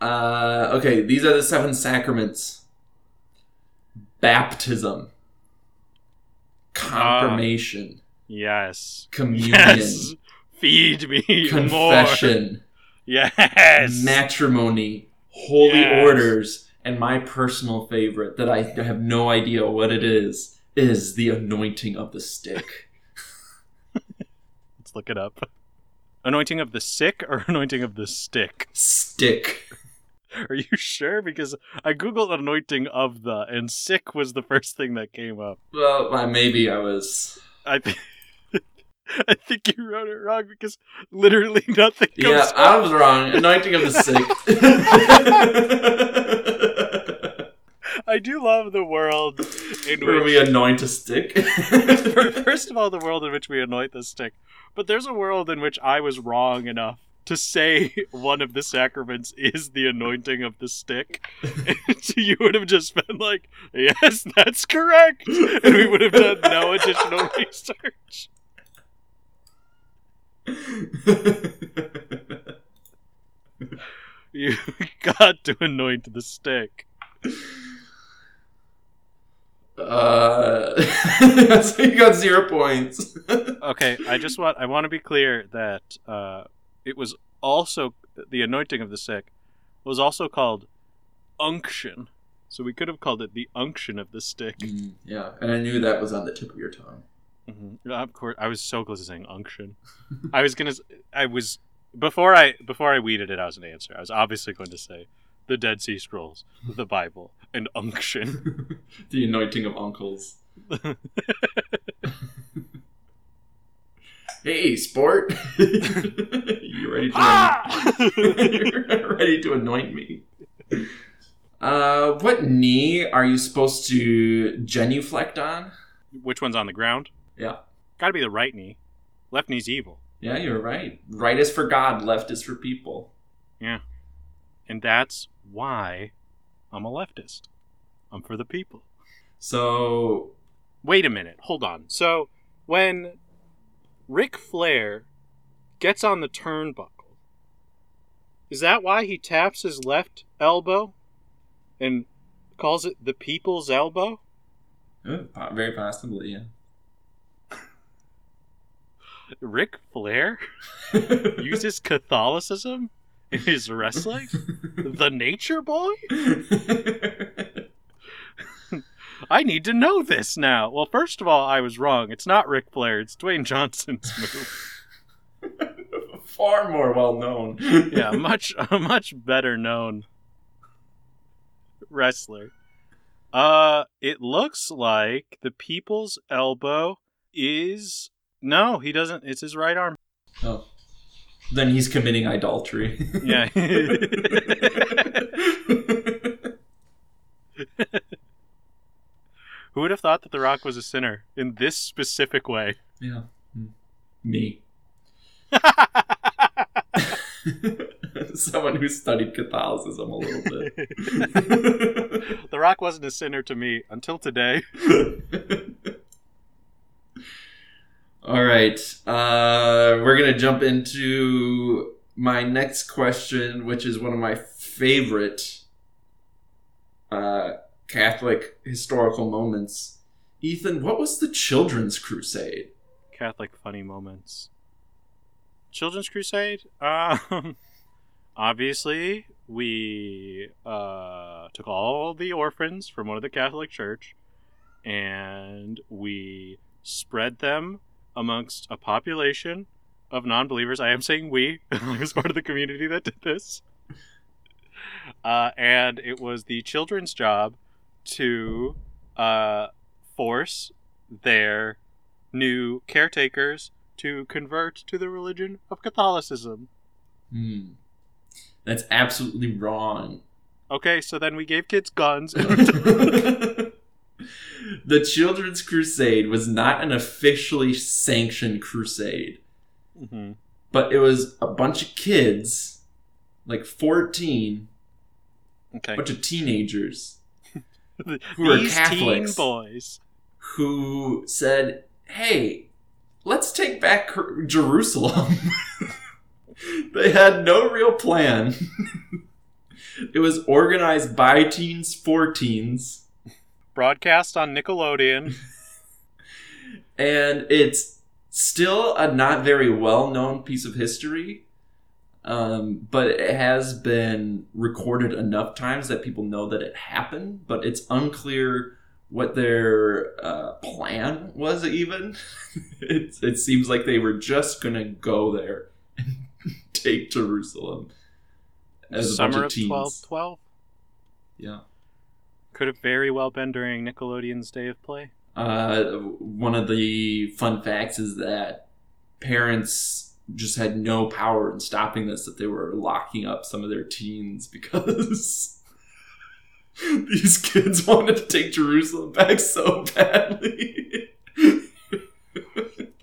[SPEAKER 2] Uh, okay, these are the seven sacraments baptism, confirmation, ah,
[SPEAKER 1] Yes.
[SPEAKER 2] communion,
[SPEAKER 1] Yes. Feed me more.
[SPEAKER 2] confession,
[SPEAKER 1] Yes.
[SPEAKER 2] matrimony, holy
[SPEAKER 1] Yes.
[SPEAKER 2] orders, and my personal favorite that I have no idea what it is is the anointing of the stick. [laughs]
[SPEAKER 1] Let's look it up. Anointing of the sick or [laughs] anointing of the stick?
[SPEAKER 2] Stick. [laughs]
[SPEAKER 1] Are you sure? Because I googled anointing of the, and sick was the first thing that came up.
[SPEAKER 2] Well, maybe I was.
[SPEAKER 1] I think. [laughs] I think you wrote it wrong because literally [laughs] nothing comes
[SPEAKER 2] Yeah,
[SPEAKER 1] up.
[SPEAKER 2] I was wrong. Anointing of the sick.
[SPEAKER 1] I do love the world in
[SPEAKER 2] Where
[SPEAKER 1] which
[SPEAKER 2] we anoint a stick.
[SPEAKER 1] First of all, the world in which we anoint the stick. But there's a world in which I was wrong enough to say [laughs] one of the sacraments is the anointing of the stick. So [laughs] [laughs] you would have just been like, yes, that's correct. And we would have done no additional research. You got to anoint the stick.
[SPEAKER 2] uh, so you got zero points.
[SPEAKER 1] Okay, I just want I want to be clear that uh, it was also the anointing of the sick was also called unction. So we could have called it the unction of the stick.
[SPEAKER 2] Mm, yeah, and I knew that was on the tip of your tongue.
[SPEAKER 1] Mm-hmm. Of course, I was so close to saying unction. I was gonna. I was before I before I weeded it. I was an answer. I was obviously going to say the Dead Sea Scrolls, the Bible, and unction. [laughs]
[SPEAKER 2] the anointing of uncles. [laughs] Hey, sport! [laughs] you ready to?
[SPEAKER 1] Ah! [laughs]
[SPEAKER 2] Ready to anoint me. Uh, what knee are you supposed to genuflect on?
[SPEAKER 1] Which one's on the ground?
[SPEAKER 2] Yeah.
[SPEAKER 1] Got to be the right knee. Left knee's evil.
[SPEAKER 2] Yeah, you're right. Right is for God, left is for people.
[SPEAKER 1] Yeah, and that's why I'm a leftist. I'm for the people.
[SPEAKER 2] So,
[SPEAKER 1] Wait a minute. Hold on. So, when Ric Flair gets on the turnbuckle, is that why he taps his left elbow and calls it the people's elbow?
[SPEAKER 2] very possibly, yeah.
[SPEAKER 1] Ric Flair [laughs] uses Catholicism in his wrestling? [laughs] the Nature Boy? [laughs] I need to know this now. Well, first of all, I was wrong. It's not Ric Flair, it's Dwayne Johnson's [laughs] move.
[SPEAKER 2] Far more well known.
[SPEAKER 1] yeah, [laughs] much a [laughs] much better known wrestler. Uh it looks like the people's elbow is no, he doesn't. It's his right arm.
[SPEAKER 2] Oh. Then he's committing idolatry.
[SPEAKER 1] Yeah. Who would have thought that The Rock was a sinner in this specific way?
[SPEAKER 2] yeah. Mm. Me. [laughs] Someone who studied Catholicism a little bit. [laughs]
[SPEAKER 1] the Rock wasn't a sinner to me until today. [laughs]
[SPEAKER 2] All right. Uh, we're going to jump into my next question, which is one of my favorite uh, Catholic historical moments. Ethan, what was the Children's Crusade?
[SPEAKER 1] Catholic funny moments. Children's Crusade? Um, [laughs] obviously, we uh, took all the orphans from one of the Catholic Church and we spread them amongst a population of non believers. I am saying we, [laughs] I was part of the community that did this. Uh, and it was the children's job to uh, force their new caretakers to convert to the religion of Catholicism.
[SPEAKER 2] Hmm. That's absolutely wrong.
[SPEAKER 1] Okay, so then we gave kids guns. [laughs]
[SPEAKER 2] the Children's Crusade was not an officially sanctioned crusade,
[SPEAKER 1] Mhm.
[SPEAKER 2] but it was a bunch of kids, like 14,
[SPEAKER 1] Okay.
[SPEAKER 2] a bunch of teenagers who are
[SPEAKER 1] These teen
[SPEAKER 2] Catholics
[SPEAKER 1] boys.
[SPEAKER 2] who said, hey, let's take back Jerusalem. [laughs] they had no real plan. [laughs] it was organized by teens for teens.
[SPEAKER 1] Broadcast on Nickelodeon.
[SPEAKER 2] and it's still a not very well known piece of history. Um, but it has been recorded enough times that people know that it happened, but it's unclear what their uh, plan was even. [laughs] it, it seems like they were just going to go there and [laughs] take Jerusalem. As a bunch
[SPEAKER 1] Summer
[SPEAKER 2] of
[SPEAKER 1] of
[SPEAKER 2] teens.
[SPEAKER 1] 1212?
[SPEAKER 2] Yeah.
[SPEAKER 1] Could have very well been during Nickelodeon's Day of Play.
[SPEAKER 2] Uh, one of the fun facts is that parents just had no power in stopping this, that they were locking up some of their teens [laughs] because these kids wanted to take Jerusalem back so badly.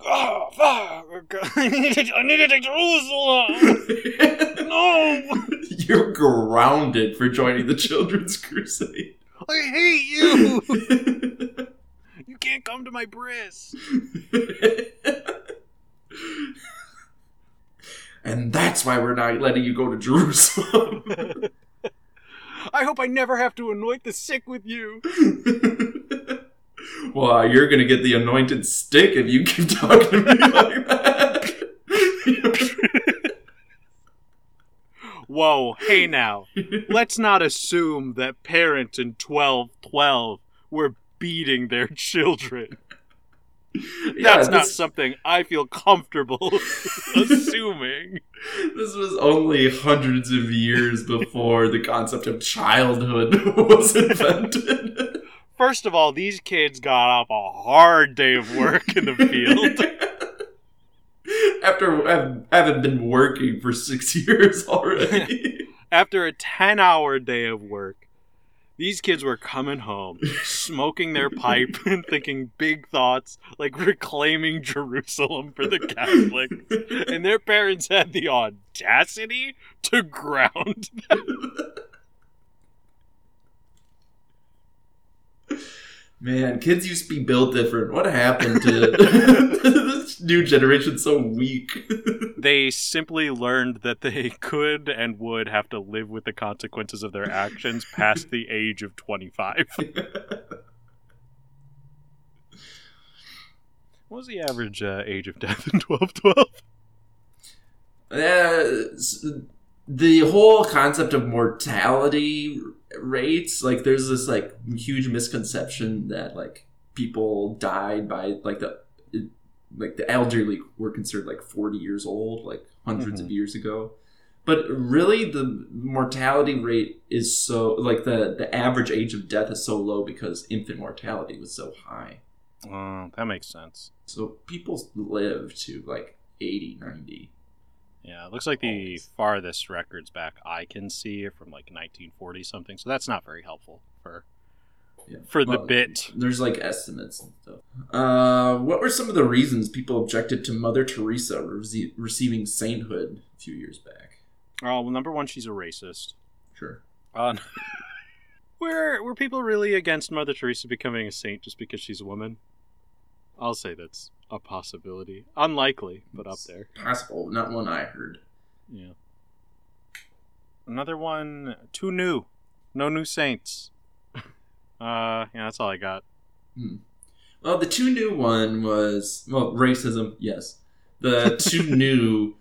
[SPEAKER 1] Oh, [laughs] fuck! I need to, I need to take Jerusalem! No! [laughs]
[SPEAKER 2] You're grounded for joining the Children's Crusade.
[SPEAKER 1] I hate you! You can't come to my bris!
[SPEAKER 2] And that's why we're not letting you go to Jerusalem. [laughs] [laughs]
[SPEAKER 1] I hope I never have to anoint the sick with you! [laughs]
[SPEAKER 2] well, you're gonna get the anointed stick if you keep talking to me like that.
[SPEAKER 1] Whoa, hey now. Let's not assume that parents in 1212 were beating their children. [laughs]
[SPEAKER 2] Yeah,
[SPEAKER 1] That's not something I feel comfortable [laughs] assuming. [laughs]
[SPEAKER 2] this was only hundreds of years before the concept of childhood was invented.
[SPEAKER 1] First of all, these kids got off a hard day of work in the field.
[SPEAKER 2] After hav- having been working for six years already.
[SPEAKER 1] After a 10 hour day of work, these kids were coming home, [laughs] smoking their pipe and thinking big thoughts like reclaiming Jerusalem for the Catholics. And their parents had the audacity to ground them. [laughs]
[SPEAKER 2] Man, kids used to be built different. What happened to [laughs] [laughs] this new generation? So weak. [laughs]
[SPEAKER 1] They simply learned that they could and would have to live with the consequences of their actions past the age of 25. What was the average uh, age of death in 1212?
[SPEAKER 2] Uh, the whole concept of mortality rates, like, there's this like huge misconception that like people died by like the like the elderly were considered like 40 years old, like 100s of mm-hmm. years ago. But really, the mortality rate is so like the the average age of death is so low because infant mortality was so high.
[SPEAKER 1] Oh, that makes sense.
[SPEAKER 2] So people live to like 80, 90.
[SPEAKER 1] Yeah, it looks like the
[SPEAKER 2] Always.
[SPEAKER 1] farthest records back I can see are from like 1940 something, so that's not very helpful for
[SPEAKER 2] Yeah.
[SPEAKER 1] for the bit.
[SPEAKER 2] There's like estimates and stuff. Uh, what were some of the reasons people objected to Mother Teresa rece- receiving sainthood a few years back?
[SPEAKER 1] Oh, well, number one, she's a racist.
[SPEAKER 2] Sure. [laughs]
[SPEAKER 1] Uh, were were people really against Mother Teresa becoming a saint just because she's a woman? I'll say that's a possibility. Unlikely, but up there.
[SPEAKER 2] Possible, not one I heard.
[SPEAKER 1] Yeah. Another one, too new. No new saints. [laughs] Uh, yeah, that's all I got.
[SPEAKER 2] Well, the two new one was well racism. Yes, the [laughs] two new.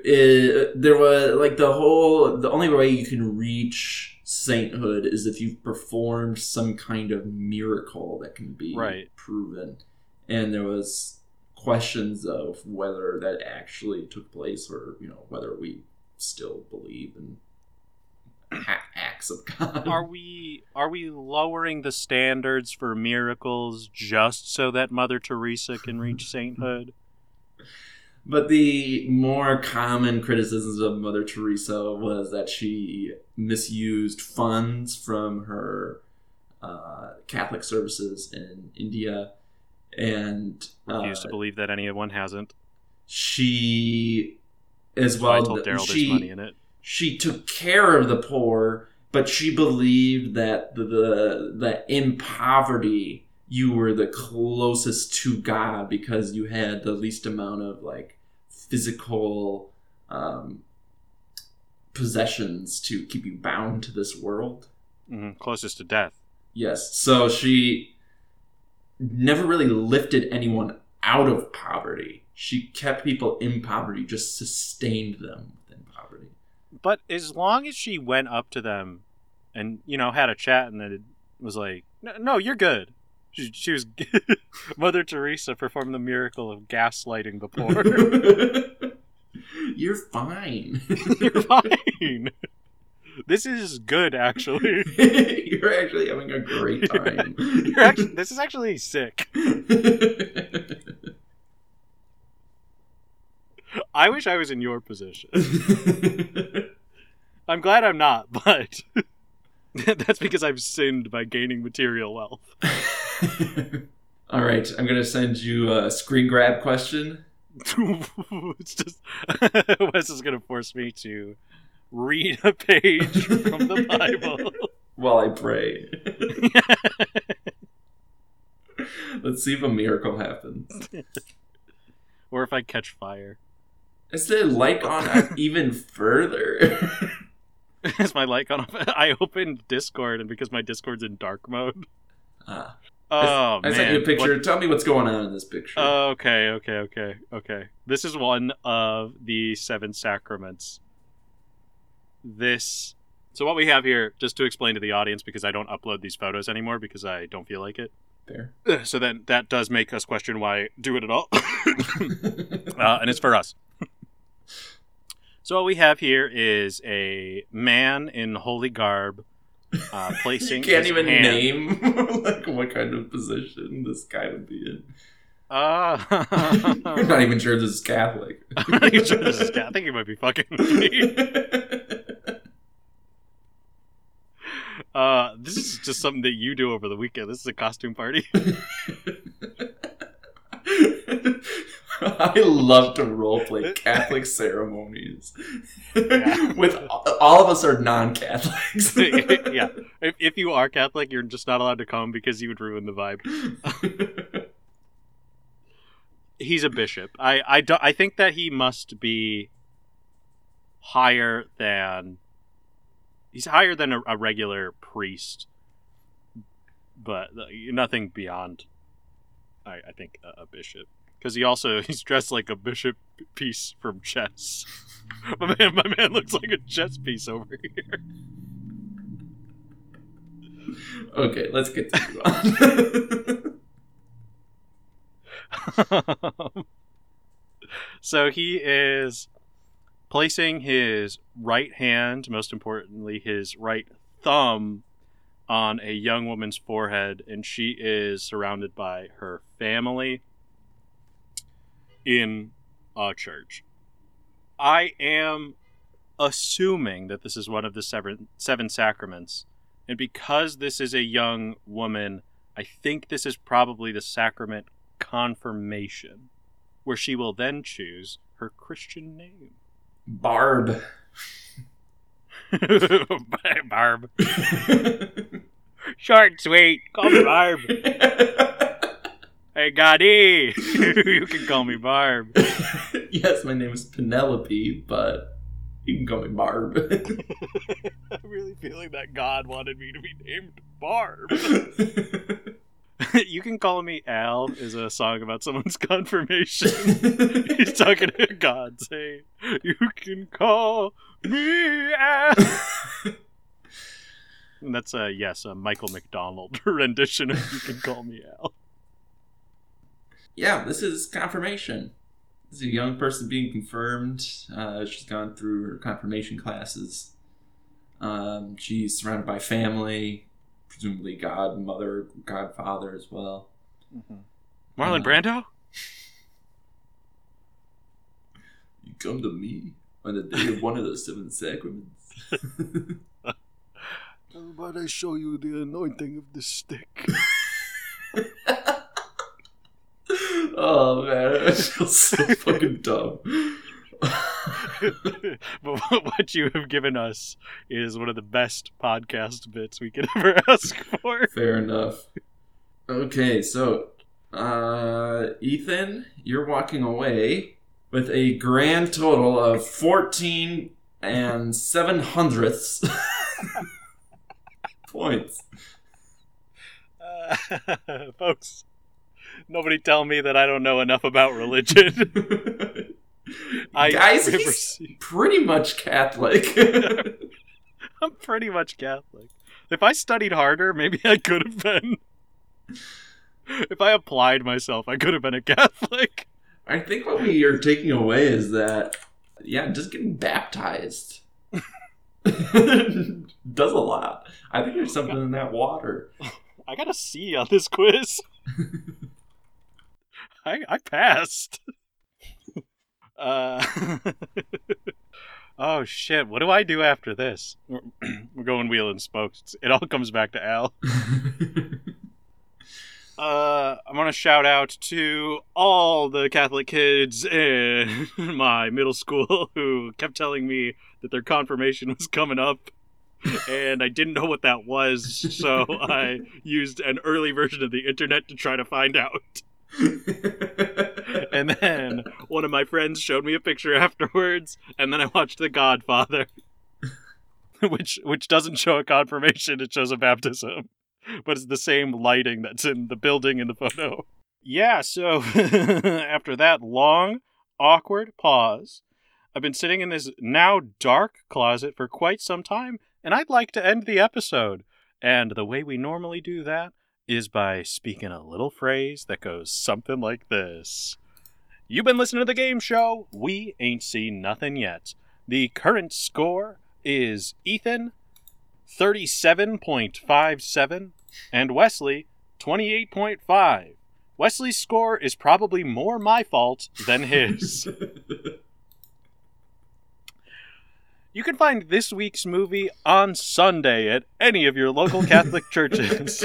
[SPEAKER 2] uh there was like the whole the only way you can reach sainthood is if you've performed some kind of miracle that can be
[SPEAKER 1] Right.
[SPEAKER 2] proven and there was questions of whether that actually took place or you know whether we still believe in acts of god
[SPEAKER 1] Are we are we lowering the standards for miracles just so that Mother Teresa can reach [laughs] sainthood?
[SPEAKER 2] But the more common criticisms of Mother Teresa was that she misused funds from her uh, Catholic services in India, and uh,
[SPEAKER 1] Refuse to believe that anyone hasn't.
[SPEAKER 2] she, as
[SPEAKER 1] I
[SPEAKER 2] well,
[SPEAKER 1] told Daryl
[SPEAKER 2] she
[SPEAKER 1] there's money in it.
[SPEAKER 2] she took care of the poor, but she believed that the, the that in poverty you were the closest to God because you had the least amount of like physical um, possessions to keep you bound to this world.
[SPEAKER 1] hmm Closest to death.
[SPEAKER 2] Yes. So she never really lifted anyone out of poverty. She kept people in poverty, just sustained them within poverty.
[SPEAKER 1] But as long as she went up to them and, you know, had a chat and then it was like, no, no you're good. She, she was [laughs] Mother Teresa performed the miracle of gaslighting the poor. [laughs]
[SPEAKER 2] You're fine. [laughs]
[SPEAKER 1] you're fine. This is good, actually. [laughs]
[SPEAKER 2] You're actually having a great [laughs] time.
[SPEAKER 1] You're actually, this is actually sick. I wish I was in your position. I'm glad I'm not, but that's because I've sinned by gaining material wealth.
[SPEAKER 2] All right, I'm gonna send you a screen grab question. [laughs]
[SPEAKER 1] it's just [laughs] Wes is gonna force me to read a page from the Bible. [laughs]
[SPEAKER 2] while I pray. Let's see if a miracle happens.
[SPEAKER 1] or if I catch fire.
[SPEAKER 2] Is the light on even further?
[SPEAKER 1] Is my light gone off? I opened Discord, and because my Discord's in dark mode.
[SPEAKER 2] Ah.
[SPEAKER 1] Oh
[SPEAKER 2] I
[SPEAKER 1] man!
[SPEAKER 2] sent you a picture.
[SPEAKER 1] What-
[SPEAKER 2] Tell me what's going on in this picture.
[SPEAKER 1] Okay, okay, okay, okay. This is one of the seven sacraments. This. So what we have here, just to explain to the audience, because I don't upload these photos anymore because I don't feel like it.
[SPEAKER 2] there.
[SPEAKER 1] So then that does make us question why do it at all. [laughs] uh, and it's for us. so what we have here is a man in holy garb uh, placing.
[SPEAKER 2] you can't
[SPEAKER 1] his
[SPEAKER 2] even
[SPEAKER 1] hand-
[SPEAKER 2] name [laughs] like what kind of position this guy would be in.
[SPEAKER 1] Uh, [laughs]
[SPEAKER 2] You're not even sure this is Catholic.
[SPEAKER 1] I'm not even sure this is. Catholic. I think he might be fucking with [laughs] me. Uh, this is just something that you do over the weekend. This is a costume party. [laughs]
[SPEAKER 2] I love to roleplay Catholic [laughs] ceremonies.
[SPEAKER 1] Yeah. [laughs]
[SPEAKER 2] With all of us are non-Catholics.
[SPEAKER 1] yeah, if, if you are Catholic, you're just not allowed to come because you would ruin the vibe. He's a bishop. I I, do, I think that he must be higher than he's higher than a, a regular priest, but uh, nothing beyond. I, I think a, a bishop because he also [laughs] he's dressed like a bishop piece from chess. [laughs] my man, my man looks like a chess piece over here.
[SPEAKER 2] okay, let's continue on. [laughs]
[SPEAKER 1] so he is placing his right hand, most importantly, his right thumb, on a young woman's forehead, and she is surrounded by her family in a church. I am assuming that this is one of the seven, seven sacraments, and because this is a young woman, I think this is probably the sacrament confirmation, where she will then choose her Christian name.
[SPEAKER 2] Barb. [laughs]
[SPEAKER 1] Barb. [laughs] Short and sweet. Call me Barb. [laughs] Hey, Gotti. [laughs] you can call me Barb. [laughs]
[SPEAKER 2] yes, my name is Penelope, but you can call me Barb. [laughs]
[SPEAKER 1] I'm really feeling that God wanted me to be named Barb. you can call me Al is a song about someone's confirmation. He's talking to God saying, You can call me Al. And that's a yes, a Michael McDonald rendition of You Can Call Me Al.
[SPEAKER 2] Yeah, this is confirmation. This is a young person being confirmed. Uh, she's gone through her confirmation classes. Um, she's surrounded by family, presumably godmother, godfather as well.
[SPEAKER 1] Marlon Brando?
[SPEAKER 2] You come to me on the day of one of the seven sacraments. [laughs]
[SPEAKER 1] But I show you the anointing of the stick. [laughs]
[SPEAKER 2] oh man, [laughs] I feel so [laughs] fucking dumb. [laughs]
[SPEAKER 1] but what you have given us is one of the best podcast bits we could ever ask for.
[SPEAKER 2] Fair enough. Okay, so uh Ethan, you're walking away with a grand total of 14 and 7 hundredths points.
[SPEAKER 1] Uh, folks, [laughs] nobody tell me that I don't know enough about religion. [laughs] I
[SPEAKER 2] Guys, he's
[SPEAKER 1] see-
[SPEAKER 2] pretty much Catholic. [laughs]
[SPEAKER 1] I'm pretty much Catholic. If I studied harder, maybe I could have been. If I applied myself, I could have been a Catholic.
[SPEAKER 2] I think what we are taking away is that, yeah, just getting baptized does a lot. I think there's something in that water.
[SPEAKER 1] I got a C on this quiz. I I passed. [laughs] uh [laughs] Oh shit, what do I do after this? We're, [clears throat] we're going wheel and spokes. It all comes back to Al. [laughs] Uh, I want to shout out to all the Catholic kids in my middle school who kept telling me that their confirmation was coming up, and I didn't know what that was, so I used an early version of the internet to try to find out. [laughs] And then one of my friends showed me a picture afterwards, and then I watched The Godfather, [laughs] which which doesn't show a confirmation; it shows a baptism but it's the same lighting that's in the building in the photo. Yeah, so [laughs] after that long, awkward pause, I've been sitting in this now dark closet for quite some time, and I'd like to end the episode. And the way we normally do that is by speaking a little phrase that goes something like this You've been listening to the game show. We ain't seen nothing yet. The current score is Ethan 37.57 and Wesley 28.5. Wesley's score is probably more my fault than his. [laughs] you can find this week's movie on Sunday at any of your local Catholic [laughs] churches.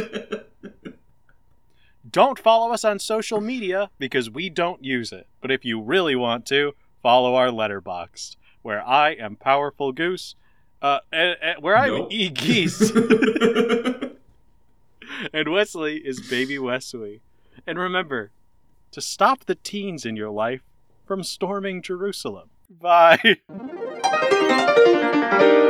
[SPEAKER 1] Don't follow us on social media because we don't use it. But if you really want to, follow our letterboxd, where I am Powerful Goose, uh, and, and where I'm
[SPEAKER 2] Nope.
[SPEAKER 1] E Geese, [laughs] and Wesley is Baby Wesley. And remember to stop the teens in your life from storming Jerusalem. Bye thank you